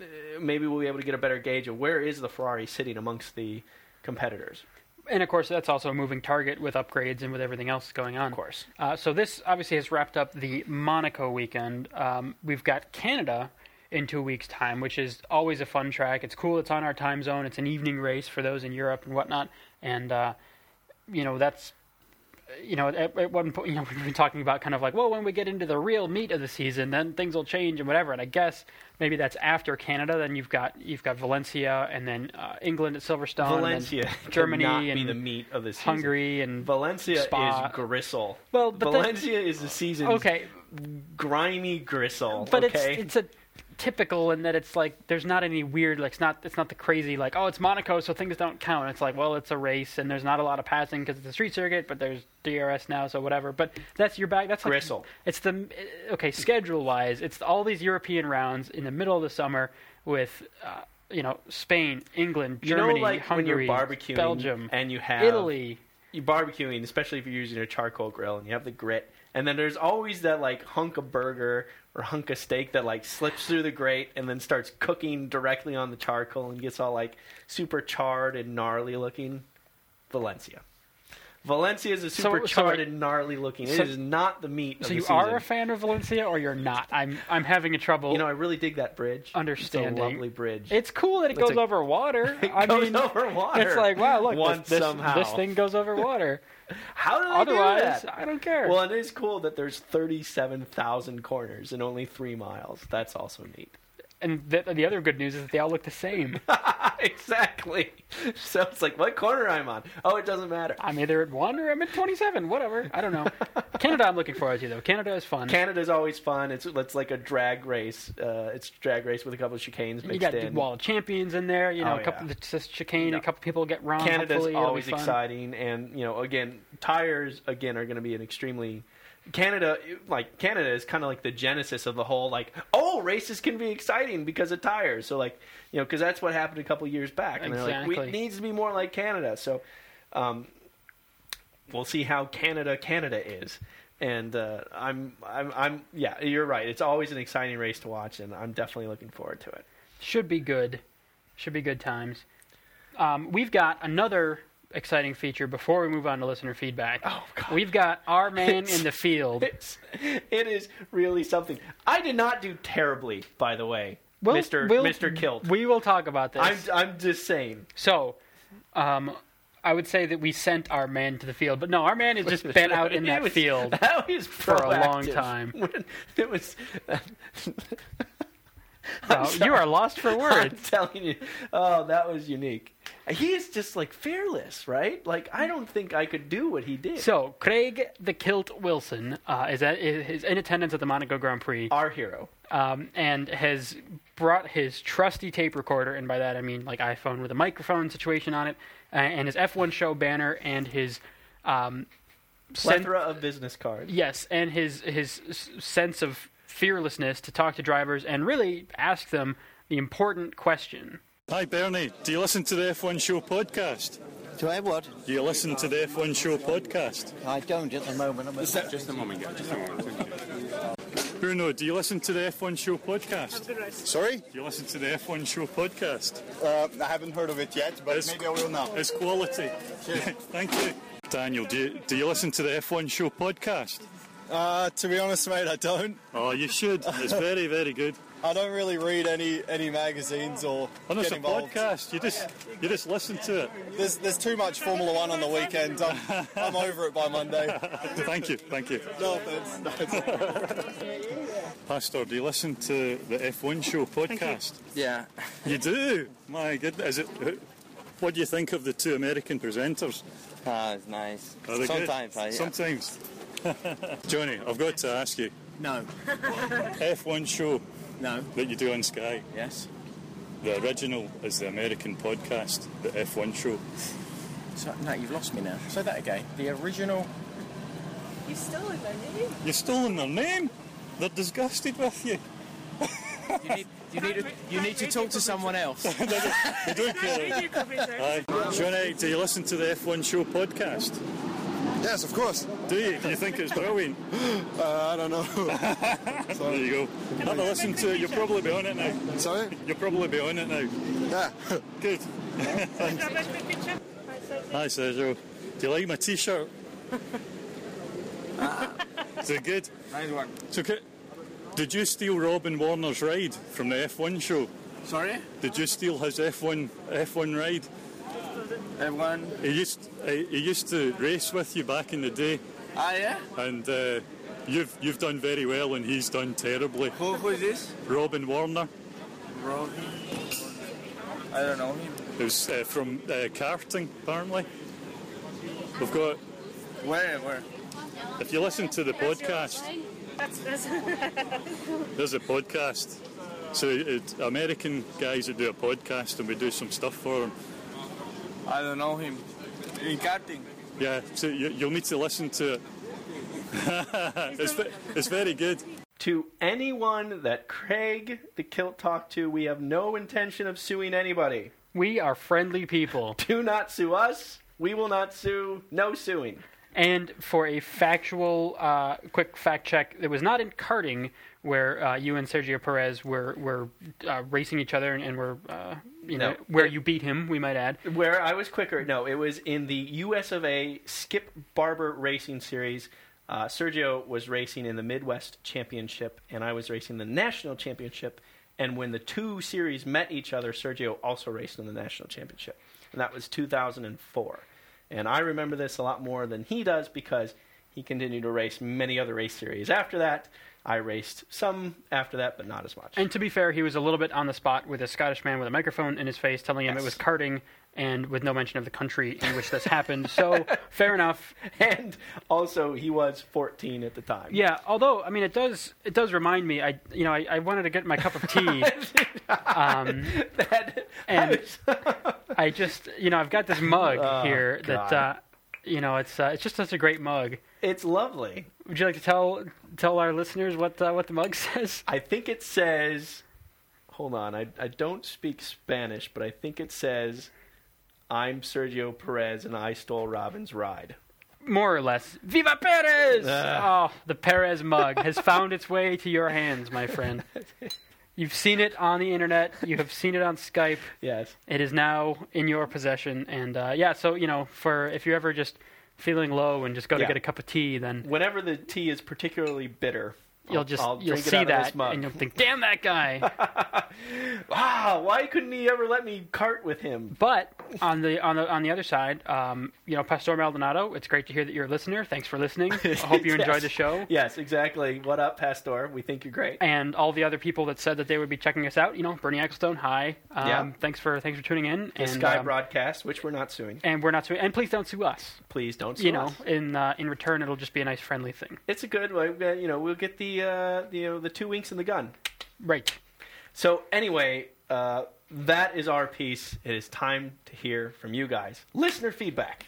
uh, maybe we'll be able to get a better gauge of where is the Ferrari sitting amongst the competitors. And of course, that's also a moving target with upgrades and with everything else going on. Of course, Uh, so this obviously has wrapped up the Monaco weekend. Um, we've got Canada in two weeks' time, which is always a fun track. It's cool. It's on our time zone. It's an evening race for those in Europe and whatnot. And uh, you know that's you know at, at one point you know [laughs] we've been talking about kind of like well when we get into the real meat of the season then things will change and whatever. And I guess maybe that's after Canada. Then you've got you've got Valencia and then uh, England at Silverstone. and Valencia, [laughs] Germany cannot be and the meat of the season. Hungary and Valencia Spa. is gristle. Well, then- Valencia is the season. okay, grimy gristle. but okay? it's it's a typical in that it's like there's not any weird like it's not it's not the crazy like oh it's Monaco so things don't count. It's like well it's a race and there's not a lot of passing because it's a street circuit but there's DRS now so whatever. But that's your back that's like, Gristle. it's the okay schedule wise it's all these European rounds in the middle of the summer with uh, you know Spain England you Germany know, like Hungary when you're barbecuing Belgium and you have Italy. You're barbecuing, especially if you're using a charcoal grill and you have the grit, and then there's always that like hunk of burger or hunk of steak that like slips through the grate and then starts cooking directly on the charcoal and gets all like super charred and gnarly looking. Valencia. Valencia is a So- super so and gnarly looking. It So- is not the meat. Of so you season. are a fan of Valencia or you're not I'm I'm having a trouble You know, I really dig that bridge. Understanding. It's a lovely bridge. It's cool that it It's goes a- over water. [laughs] It I goes mean, over water. It's like, wow, look, Once this, somehow. this thing goes over water. [laughs] How do they Otherwise, do that? I don't care. Well, it is cool that there's 37,000 corners and only three miles. That's also neat. And the, the other good news is that they all look the same. [laughs] exactly. So it's like, what corner I'm on? Oh, it doesn't matter. I'm either at one or I'm at 27. Whatever. I don't know. [laughs] Canada, I'm looking forward to though. Canada is fun. Canada's always fun. It's it's like a drag race. Uh, it's a drag race with a couple of chicanes you mixed got the in. Wall of Champions in there. You know, Oh, a couple yeah. just chicane. No. A couple people get wrong. Canada's always exciting, and you know, again, tires again are going to be an extremely. Canada, like Canada, is kind of like the genesis of the whole like, oh, races can be exciting because of tires. So like, you know, because that's what happened a couple years back, and they're like, we, Exactly. needs to be more like Canada. So, um, we'll see how Canada Canada is. And uh, I'm, I'm, I'm, yeah, you're right. It's always an exciting race to watch, and I'm definitely looking forward to it. Should be good. Should be good times. Um, we've got another exciting feature before we move on to listener feedback. Oh, God. We've got our man It's- in the field. [laughs] It's, it is really something. I did not do terribly, by the way, Well, Mister we'll- Mister Kilt. We will talk about this. I'm I'm just saying. So, um, I would say that we sent our man to the field, but no, our man has just been out in [laughs] that was- field. [laughs] That for a long time. When it was. [laughs] Wow, you are lost for [laughs] words. I'm telling you. Oh, that was unique. He is just like fearless, right? Like I don't think I could do what he did. So Craig the Kilt Wilson uh, is, at, is in attendance at the Monaco Grand Prix Our hero. um, and has brought his trusty tape recorder, and by that I mean like iPhone with a microphone situation on it, uh, and his F1 show banner and his um, sen- Plethora of business cards. yes, and his his sense of fearlessness to talk to drivers and really ask them the important question. Hi Bernie, do you listen to the F1 Show podcast? Do I what? Do you listen to the F1 Show podcast? I don't at the moment. I'm Just, just a moment, guys. Just a moment. Bruno, do you listen to the F1 Show podcast? Sorry? Do you listen to the F1 Show podcast? Uh, I haven't heard of it yet, but It's- maybe I will now. It's quality. [laughs] Thank you. Daniel, do you, do you listen to the F1 Show podcast? Uh, to be honest, mate, I don't. Oh, you should. It's [laughs] very, very good. I don't really read any any magazines or And it's get a involved. podcast. You just you just listen to it. There's there's too much Formula One on the weekend. I'm, I'm over it by Monday. [laughs] Thank you, thank you. No offense. No, it's- [laughs] Pastor, do you listen to the F1 Show podcast? Yeah. You do? My goodness. Is it, what do you think of the two American presenters? Ah, it's nice. Are they good? Sometimes, I, yeah. Sometimes. [laughs] Johnny, I've got to ask you. No. F1 show No. that you do on Sky. Yes. The original is the American podcast, the F1 show. So, no, you've lost me now. Say that again. The original. You've stolen my name. You've stolen their name. They're disgusted with you. You need, you need, to, you need to talk to someone else. [laughs] [laughs] They don't care. Radio coverage, right? Aye. Johnny, do you listen to the F1 show podcast? Yes, of course. Do you? Do you think it's brilliant? [laughs] Uh, I don't know. [laughs] There you go. Have a listen to it. You'll probably be on it now. Sorry? You'll probably be on it now. Yeah. [laughs] Good. Grab a quick picture. Hi, Sergio. Do you like my t-shirt? Is it good? nice one. So, ca- did you steal Robin Warner's ride from the F1 show? Sorry? Did you steal his F1 F1 ride? Everyone. He used he he used to race with you back in the day, Ah, yeah? and uh, you've you've done very well, and he's done terribly. Who, who is this? Robin Warner. Robin. I don't know him. It was uh, from uh, karting, apparently. We've got. Where? Where? If you listen to the podcast, there's a podcast. So it's American guys that do a podcast, and we do some stuff for them. I don't know him. In karting. Yeah, so you, you'll need to listen to it. [laughs] it's, ve- it's very good. To anyone that Craig the Kilt talked to, we have no intention of suing anybody. We are friendly people. [laughs] Do not sue us. We will not sue. No suing. And for a factual, uh, quick fact check, it was not in karting where uh, you and Sergio Perez were were uh, racing each other and, and were, uh, you know, where you beat him. We might add. Where I was quicker, no, it was in the US of A Skip Barber Racing Series. Uh, Sergio was racing in the Midwest Championship, and I was racing the National Championship. And when the two series met each other, Sergio also raced in the National Championship. And that was 2004. And I remember this a lot more than he does because he continued to race many other race series after that. I raced some after that, but not as much. And to be fair, he was a little bit on the spot with a Scottish man with a microphone in his face, telling him it was karting, and with no mention of the country in which this happened. So [laughs] fair enough. and also, he was 14 at the time. Yeah, although I mean, it does it does remind me. I you know I, I wanted to get my cup of tea, [laughs] um, That- and [laughs] I just you know I've got this mug Oh, here that uh, you know it's uh, it's just such a great mug. It's lovely. Would you like to tell tell our listeners what uh, what the mug [laughs] says? I think it says, hold on, I, I don't speak Spanish, but I think it says, I'm Sergio Perez and I stole Robin's ride. More or less, Viva Perez! Ah. Oh, the Perez mug has found its way to your hands, my friend. [laughs] You've seen it on the internet. You have seen it on Skype. Yes. It is now in your possession, and uh, yeah. So you know, for if you're ever just feeling low and just go to get a cup of tea, then Whenever the tea is particularly bitter, you'll just I'll you'll see out of this that and you'll think, "Damn that guy!" [laughs] Wow, why couldn't he ever let me cart with him? But on the on the on the other side, um, you know, Pastor Maldonado, it's great to hear that you're a listener. Thanks for listening. [laughs] I hope you Yes. enjoyed the show. Yes, exactly. What up, Pastor? We think you're great. And all the other people that said that they would be checking us out, you know, Bernie Ecclestone, hi. Um, Yeah. Thanks for thanks for tuning in. The and Sky um, broadcast, which we're not suing. and we're not suing. And please don't sue us. Please don't sue You know, us. in uh, in return, it'll just be a nice friendly thing. It's a good way. uh, You know, we'll get the uh, you know the two winks in the gun. Right. So anyway, uh, that is our piece. It is time to hear from you guys. Listener feedback.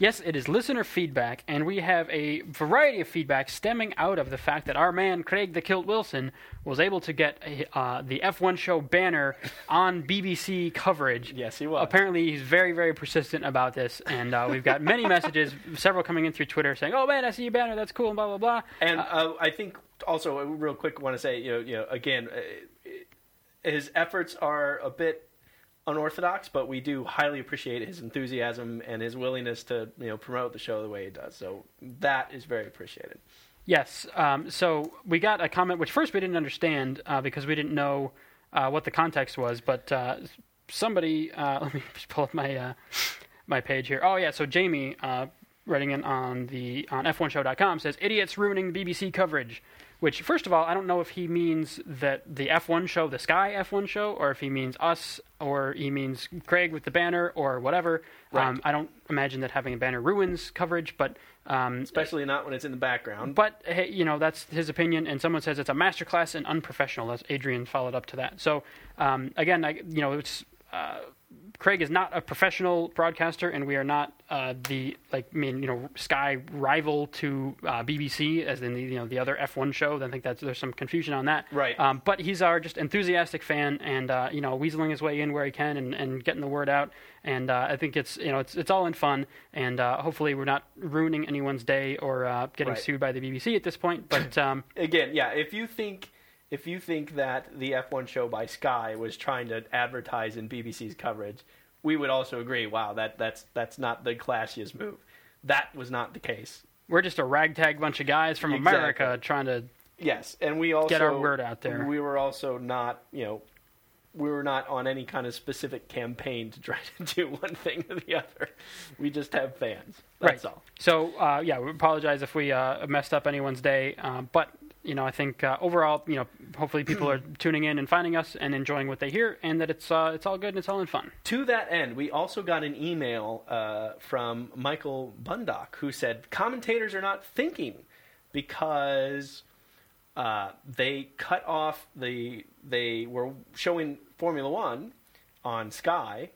Yes, it is listener feedback, and we have a variety of feedback stemming out of the fact that our man Craig the Kilt Wilson was able to get a, uh, the F1 show banner on BBC coverage. Yes, he was. Apparently, he's very, very persistent about this, and uh, we've got many [laughs] messages, several coming in through Twitter saying, "Oh man, I see your banner. That's cool." And blah blah blah. And uh, I think also, uh, real quick, want to say, you know, you know, again, uh, his efforts are a bit unorthodox, but we do highly appreciate his enthusiasm and his willingness to, you know, promote the show the way he does. So that is very appreciated. Yes. Um, so we got a comment which first we didn't understand uh, because we didn't know uh, what the context was, but uh, somebody uh, [laughs] let me just pull up my uh, my page here. Oh yeah, so Jamie uh, writing in on the on F1show.com says idiots ruining BBC coverage. Which, first of all, I don't know if he means that the F1 show, the Sky F1 show, or if he means us, or he means Craig with the banner, or whatever. Right. Um, I don't imagine that having a banner ruins coverage, but um, Especially not when it's in the background. but hey, you know that's his opinion, and someone says it's a masterclass and unprofessional. That's Adrian followed up to that. So um, again, I, you know, it's uh, Craig is not a professional broadcaster, and we are not uh, the like I mean you know Sky rival to uh, BBC as in the you know the other F1 show. I think that's there's some confusion on that. Right. Um, but he's our just enthusiastic fan, and uh, you know weaseling his way in where he can, and, and getting the word out. And uh, I think it's you know it's it's all in fun, and uh, hopefully we're not ruining anyone's day or uh, getting Right. sued by the BBC at this point. But um, again, yeah, if you think if you think that the F1 show by Sky was trying to advertise in BBC's coverage, we would also agree. Wow, that that's that's not the classiest move. That was not the case. we're just a ragtag bunch of guys from Exactly. America trying to Yes, and we also Get our word out there. We were also not, you know, we were not on any kind of specific campaign to try [laughs] to do one thing or the other. We just have fans. That's right. all. So uh, yeah, we apologize if we uh, messed up anyone's day, uh, but you know I think uh, overall, you know, hopefully people are [clears throat] tuning in and finding us and enjoying what they hear, and that it's uh, it's all good and it's all in fun. To that end, we also got an email uh, from Michael Bundock who said commentators are not thinking because uh, they cut off the they were showing Formula One on Sky,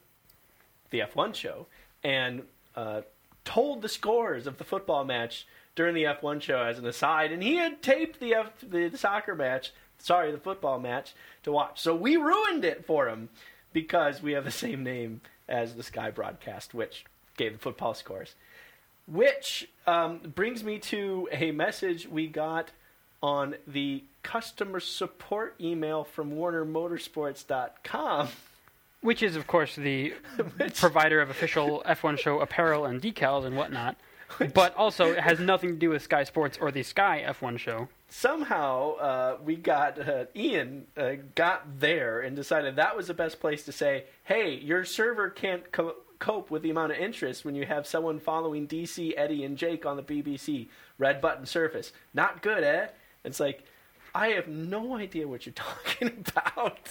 the F1 show, and uh, told the scores of the football match during the F1 show as an aside, and he had taped the F, the soccer match, sorry, the football match to watch. So we ruined it for him because we have the same name as the Sky broadcast, which gave the football scores. Which um, brings me to a message we got on the customer support email from WarnerMotorsports.com. Which is, of course, the [laughs] provider of official F1 show apparel and decals and whatnot, but also it has nothing to do with Sky Sports or the Sky F1 show. somehow uh, we got uh, Ian uh, got there and decided that was the best place to say, "Hey, your server can't co- cope with the amount of interest when you have someone following DC, Eddie, and Jake on the BBC red button surface. Not good, eh?" It's like I have no idea what you're [laughs] talking about.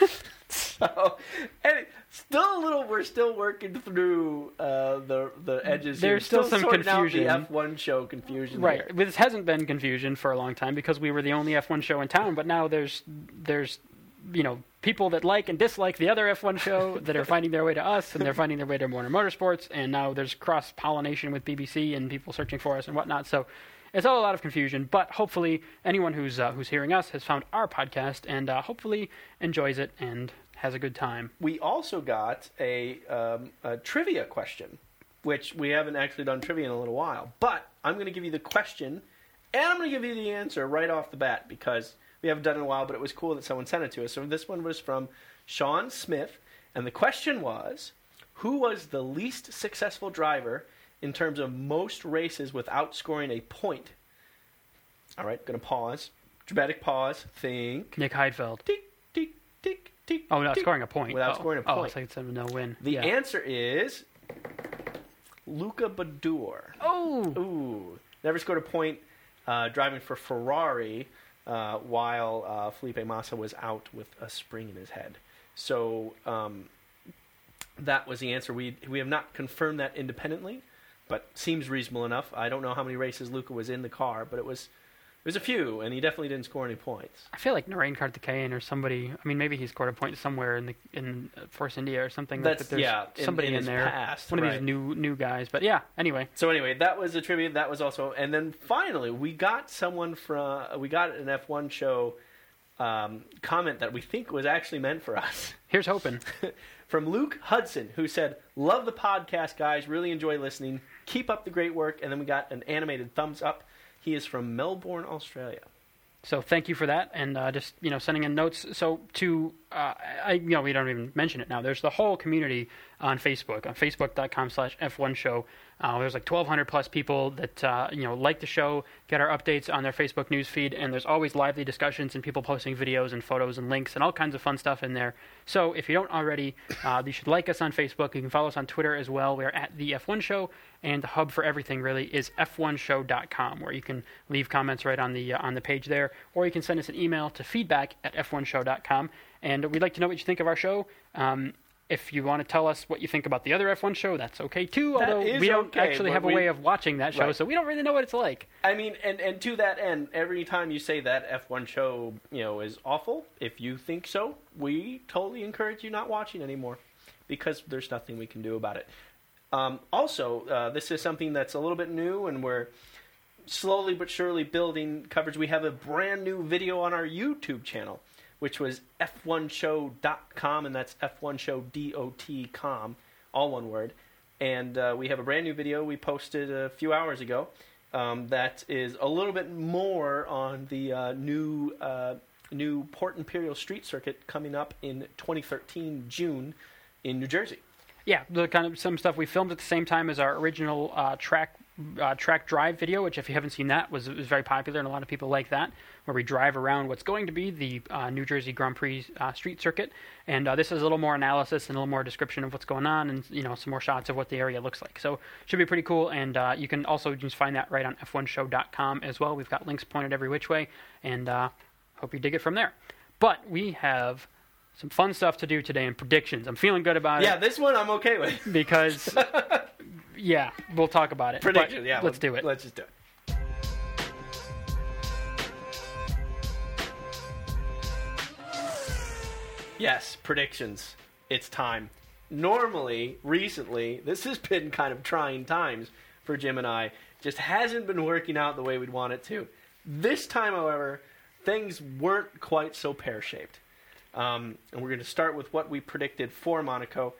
[laughs] so, and still a little. We're still working through uh, the the edges. here. There's still some sorting out confusion. the F1 show confusion. Right. here. This hasn't been confusion for a long time because we were the only F1 show in town, but now there's there's you know people that like and dislike the other F1 show that are finding their way to us and they're finding their way to Warner Motorsports and now there's cross pollination with BBC and people searching for us and whatnot. So it's all a lot of confusion, but hopefully anyone who's uh, who's hearing us has found our podcast and uh, hopefully enjoys it and has a good time. we also got a, um, a trivia question, which we haven't actually done trivia in a little while. But I'm going to give you the question, and I'm going to give you the answer right off the bat because we haven't done it in a while. But it was cool that someone sent it to us. So this one was from Sean Smith, and the question was, "Who was the least successful driver in terms of most races without scoring a point. All right, going to pause. Dramatic pause. Think. Nick Heidfeld. Tick, tick, tick, Oh, without scoring a point. Without oh. scoring a Oh, point. it's like it's a no win. The yeah. answer is Luca Badoer. Oh, Ooh, never scored a point uh, driving for Ferrari uh, while uh, Felipe Massa was out with a spring in his head. So um, that was the answer. We we have not confirmed that independently, but seems reasonable enough. I don't know how many races Luca was in the car, but it was was a few, and he definitely didn't score any points. I feel like Narain Karthikeyan or somebody. I mean, maybe he scored a point somewhere in the in uh, Force India or something. That's- that. There's yeah, in- somebody in in, his there. past, one of right. these new new guys. But yeah. Anyway, So anyway, that was a tribute. That was also, and then finally, we got someone from we got an F1 show um, comment that we think was actually meant for us [laughs] here's hoping. from Luke Hudson, who said, "Love the podcast, guys. Really enjoy listening. Keep up the great work." And then we got an animated thumbs up. He is from Melbourne, Australia. So thank you for that, and uh, just you know sending in notes. So to uh, I you know we don't even mention it now. There's the whole community on Facebook on Facebook.com/slash F1 Show. Uh, there's like 1,200 plus people that uh, you know like the show, get our updates on their Facebook news feed, and there's always lively discussions and people posting videos and photos and links and all kinds of fun stuff in there. So if you don't already, uh, you should like us on Facebook. You can follow us on Twitter as well. We're at the F1 Show, and the hub for everything really is f1show.com, where you can leave comments right on the uh, on the page there, or you can send us an email to feedback at f1show.com. And we'd like to know what you think of our show. Um, if you want to tell us what you think about the other F1 show, that's okay too. That Although we don't okay, actually have a we- way of watching that show, Right. so we don't really know what it's like. I mean, and, and to that end, every time you say that F1 show, you know, is awful, if you think so, we totally encourage you not watching anymore because there's nothing we can do about it. Um, also, uh, this is something that's a little bit new, and we're slowly but surely building coverage. We have a brand new video on our YouTube channel, which was f1show.com, and that's f1show.com, all one word. And uh, we have a brand new video we posted a few hours ago um, that is a little bit more on the uh, new uh, new Port Imperial Street Circuit coming up in 2013 June in New Jersey. Yeah, the kind of some stuff we filmed at the same time as our original uh, track uh, track drive video, which if you haven't seen that was was very popular and a lot of people like that, where we drive around what's going to be the uh, New Jersey Grand Prix uh, street circuit, and uh, this is a little more analysis and a little more description of what's going on, and you know some more shots of what the area looks like. So should be pretty cool, and uh, you can also just find that right on f1show.com as well. We've got links pointed every which way, and uh, hope you dig it from there. But we have some fun stuff to do today and predictions. I'm feeling good about it Yeah, this one I'm okay with. [laughs] because yeah, we'll talk about it. But Prediction, yeah. let's do it. Let's just do it. Yes, predictions. It's time. Normally, recently, this has been kind of trying times for Jim and I. Just hasn't been working out the way we'd want it to. This time, however, things weren't quite so pear shaped. Um, and we're going to start with what we predicted for Monaco.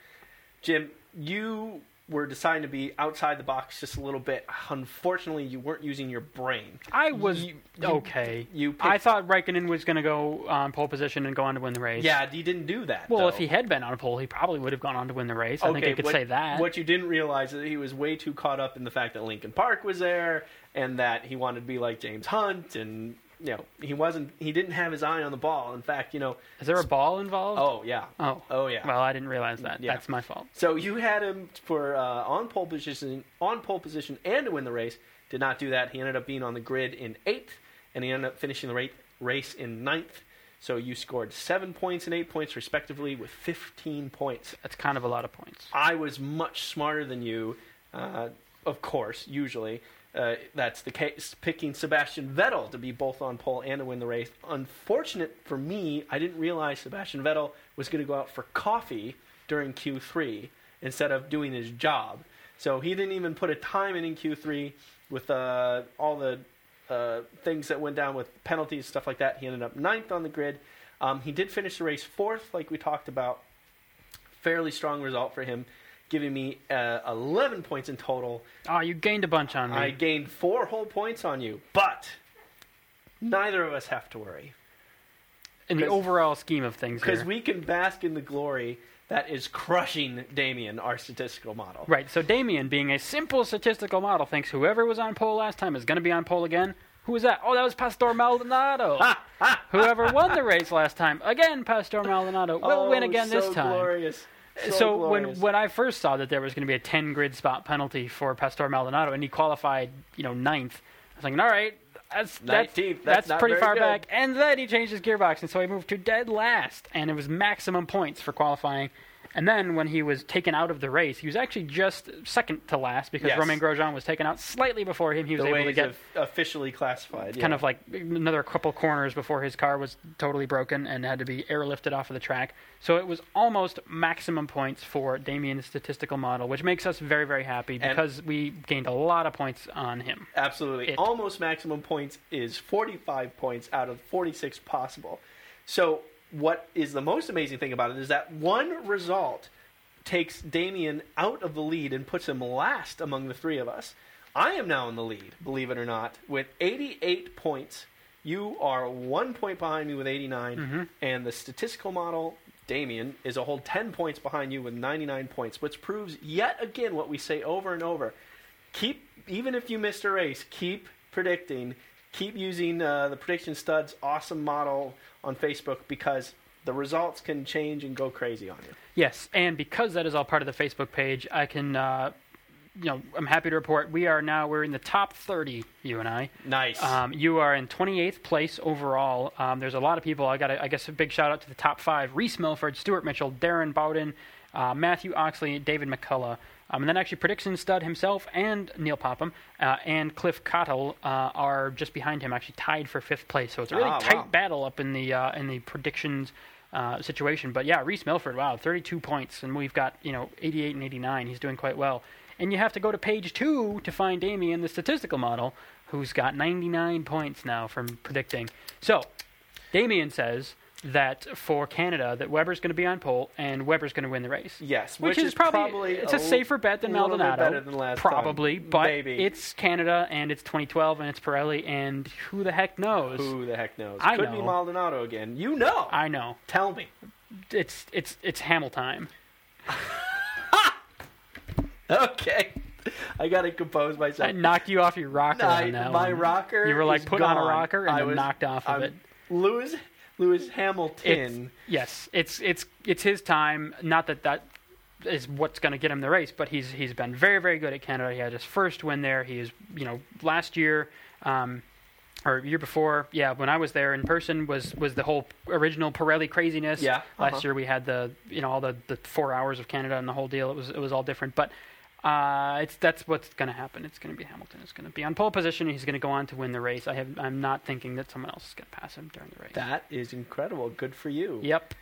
Jim, you were deciding to be outside the box just a little bit. Unfortunately, you weren't using your brain. I was You- okay. you I thought Raikkonen was going to go on pole position and go on to win the race. Yeah, he didn't do that. Well, though. if he had been on a pole, he probably would have gone on to win the race. I think I could what, say that. What you didn't realize is that he was way too caught up in the fact that Lincoln Park was there and that he wanted to be like James Hunt and you know he wasn't he didn't have his eye on the ball. In fact, you know, Is there a ball involved? oh yeah, Oh. oh yeah. Well, I didn't realize that. Yeah. That's my fault. So you had him for uh, on pole position, on pole position, and to win the race. Did not do that. He ended up being on the grid in eighth, and he ended up finishing the race in ninth. So you scored seven points and eight points respectively, with 15 points. That's kind of a lot of points. I was much smarter than you, uh, of course. Usually, uh, that's the case. Picking Sebastian Vettel to be both on pole and to win the race. Unfortunate for me, I didn't realize Sebastian Vettel was going to go out for coffee during Q3 instead of doing his job. So he didn't even put a time in in Q3 with uh, all the uh, things that went down with penalties stuff like that. He ended up ninth on the grid. Um, he did finish the race fourth, like we talked about fairly strong result for him, giving me uh, 11 points in total. Oh, you gained a bunch on me. I gained four whole points on you, but neither of us have to worry in the overall scheme of things because we can bask in the glory that is crushing Damien, our statistical model. Right. So Damien, being a simple statistical model, thinks whoever was on pole last time is going to be on pole again. Who was that? Oh, that was Pastor Maldonado. whoever won the race last time, again, Pastor Maldonado will oh, win again so this time. Glorious. So, So, when when I first saw that there was going to be a 10 grid spot penalty for Pastor Maldonado and he qualified, you know, ninth, I was like, all right, that's that's, 19th, that's that's not pretty far good. back. And then he changed his gearbox, and so he moved to dead last, and it was maximum points for qualifying. And then when he was taken out of the race, he was actually just second to last because Yes. Romain Grosjean was taken out slightly before him. He was the able to get officially classified. kind yeah. of like another couple corners before his car was totally broken and had to be airlifted off of the track. So it was almost maximum points for Damien's statistical model, which makes us very, very happy And- because we gained a lot of points on him. Absolutely. It. Almost maximum points is 45 points out of 46 possible. So, what is the most amazing thing about it is that one result takes Damien out of the lead and puts him last among the three of us. I am now in the lead, believe it or not, with 88 points. You are one point behind me with 89, Mm-hmm. and the statistical model, Damien, is a whole 10 points behind you with 99 points, which proves yet again what we say over and over keep even if you missed a race, keep predicting, keep using uh, the prediction studs awesome model on Facebook because the results can change and go crazy on you. Yes, and because that is all part of the Facebook page, I can, uh, you know, I'm happy to report we are now we're in the top 30. You and I. Nice. Um, you are in 28th place overall. Um, there's a lot of people. I got, I guess, a big shout out to the top five: Reese Milford, Stuart Mitchell, Darren Bowden, uh, Matthew Oxley, David McCullough. Um, and then actually, prediction stud himself and Neil Popham uh, and Cliff Cottle uh, are just behind him, actually tied for fifth place. So it's a really Ah, tight wow. battle up in the uh, in the predictions uh, situation. But yeah, Reese Milford, wow, 32 points, and we've got you know 88 and 89. He's doing quite well. And you have to go to page two to find Damien, the statistical model, who's got 99 points now from predicting. So Damien says that for Canada, that Webber's going to be on pole and Webber's going to win the race. yes, Which, which, is probably, probably it's a, a safer bet than Maldonado. than last time. probably, but Maybe. it's Canada and it's 2012 and it's Pirelli and who the heck knows? Who the heck knows? I Could be. Maldonado again. You know. I know. Tell me. It's it's it's Hamel time. [laughs] Okay. I got to compose myself. I knocked you off your rocker I- that my one. rocker. You were like put on a rocker and I then was, knocked off of I'm- it. Lewis Lewis It's, Hamilton. yes, it's it's it's his time. Not that that is what's going to get him the race, but he's he's been very very good at Canada. He had his first win there. He is you know last year. Um, or year before, yeah, when I was there in person was was the whole original Pirelli craziness. Yeah, Last uh-huh. year we had the you know all the, the four hours of Canada and the whole deal. It was it was all different, but uh, it's that's what's going to happen. It's going to be Hamilton. It's going to be on pole position. He's going to go on to win the race. I have I'm not thinking that someone else is going to pass him during the race. That is incredible. Good for you. Yep,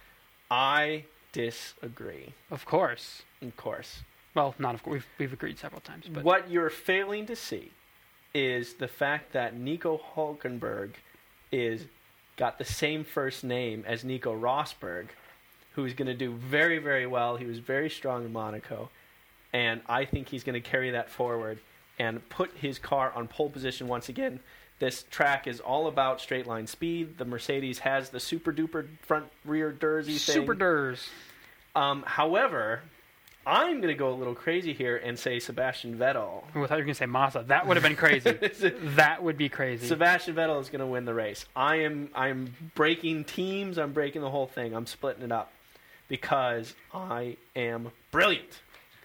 I disagree. of course. Of course. Well, not of course. We've we've agreed several times, but What you're failing to see is the fact that Nico Hulkenberg is got the same first name as Nico Rosberg, who's going to do very very well. He was very strong in Monaco, and I think he's going to carry that forward and put his car on pole position once again. This track is all about straight line speed. The Mercedes has the super duper front rear Dursy thing. super durs. Um, however, I'm going to go a little crazy here and say Sebastian Vettel. Oh, I thought you were going to say Massa. That would have been crazy. [laughs] that would be crazy. Sebastian Vettel is going to win the race. I am I'm breaking teams. I'm breaking the whole thing. I'm splitting it up because I am brilliant.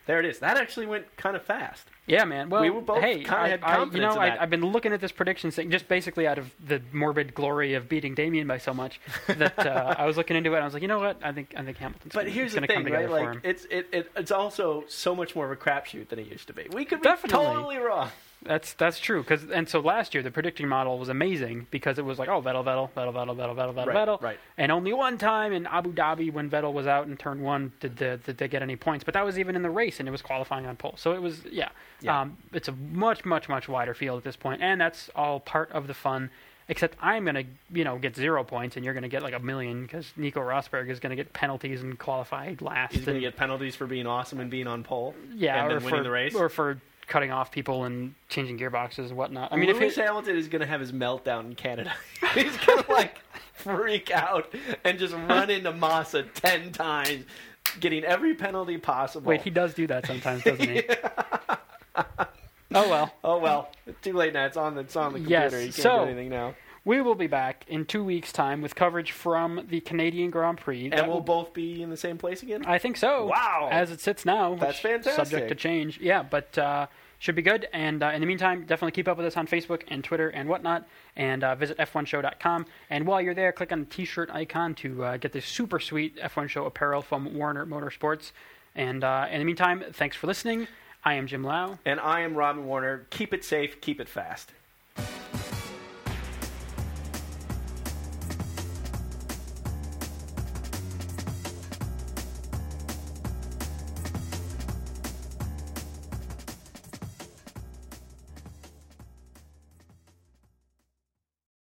There it is. That actually went kind of fast. Yeah, man. Well, We were both hey, kinda I, had I- you know, I, that. I've been looking at this prediction thing just basically out of the morbid glory of beating Damien by so much [laughs] that uh, I was looking into it. and I was like, you know what? I think I think Hamilton's. But gonna, here's the thing, come right? together for Like him. it's it, it it's also so much more of a crapshoot than it used to be. We could be Definitely. totally wrong. That's that's true. Cause, and so last year the predicting model was amazing because it was like, oh, Vettel, Vettel, Vettel, Vettel, Vettel, Vettel, Vettel, Right, Vettel. right. And only one time in Abu Dhabi when Vettel was out in turn one did, the, did they get any points. But that was even in the race and it was qualifying on pole. So it was, yeah. Yeah. Um, it's a much, much, much wider field at this point, And that's all part of the fun. Except I'm going to, you know, get zero points and you're going to get like a million because Nico Rosberg is going to get penalties and qualify last. He's gonna get penalties for being awesome and being on pole. yeah, and or winning for, the race. or for cutting off people and changing gearboxes and whatnot. I mean, if Lewis Hamilton is going to have his meltdown in Canada. [laughs] He's going to like freak out and just run into Massa ten times. getting every penalty possible. Wait, he does do that sometimes, doesn't he? [laughs] oh well. Oh well, It's too late now. It's on the it's on the computer. Yes, You can't so- do anything now. We will be back in two weeks' time with coverage from the Canadian Grand Prix. That And we'll will- both be in the same place again. I think so. Wow. As it sits now. That's fantastic. Subject to change. Yeah, but uh, should be good. And uh, in the meantime, definitely keep up with us on Facebook and Twitter and whatnot. And uh, visit F1Show.com. And while you're there, click on the T-shirt icon to uh, get this super sweet F1 Show apparel from Warner Motorsports. And uh, in the meantime, thanks for listening. I am Jim Lau. And I am Robin Warner. Keep it safe. Keep it fast.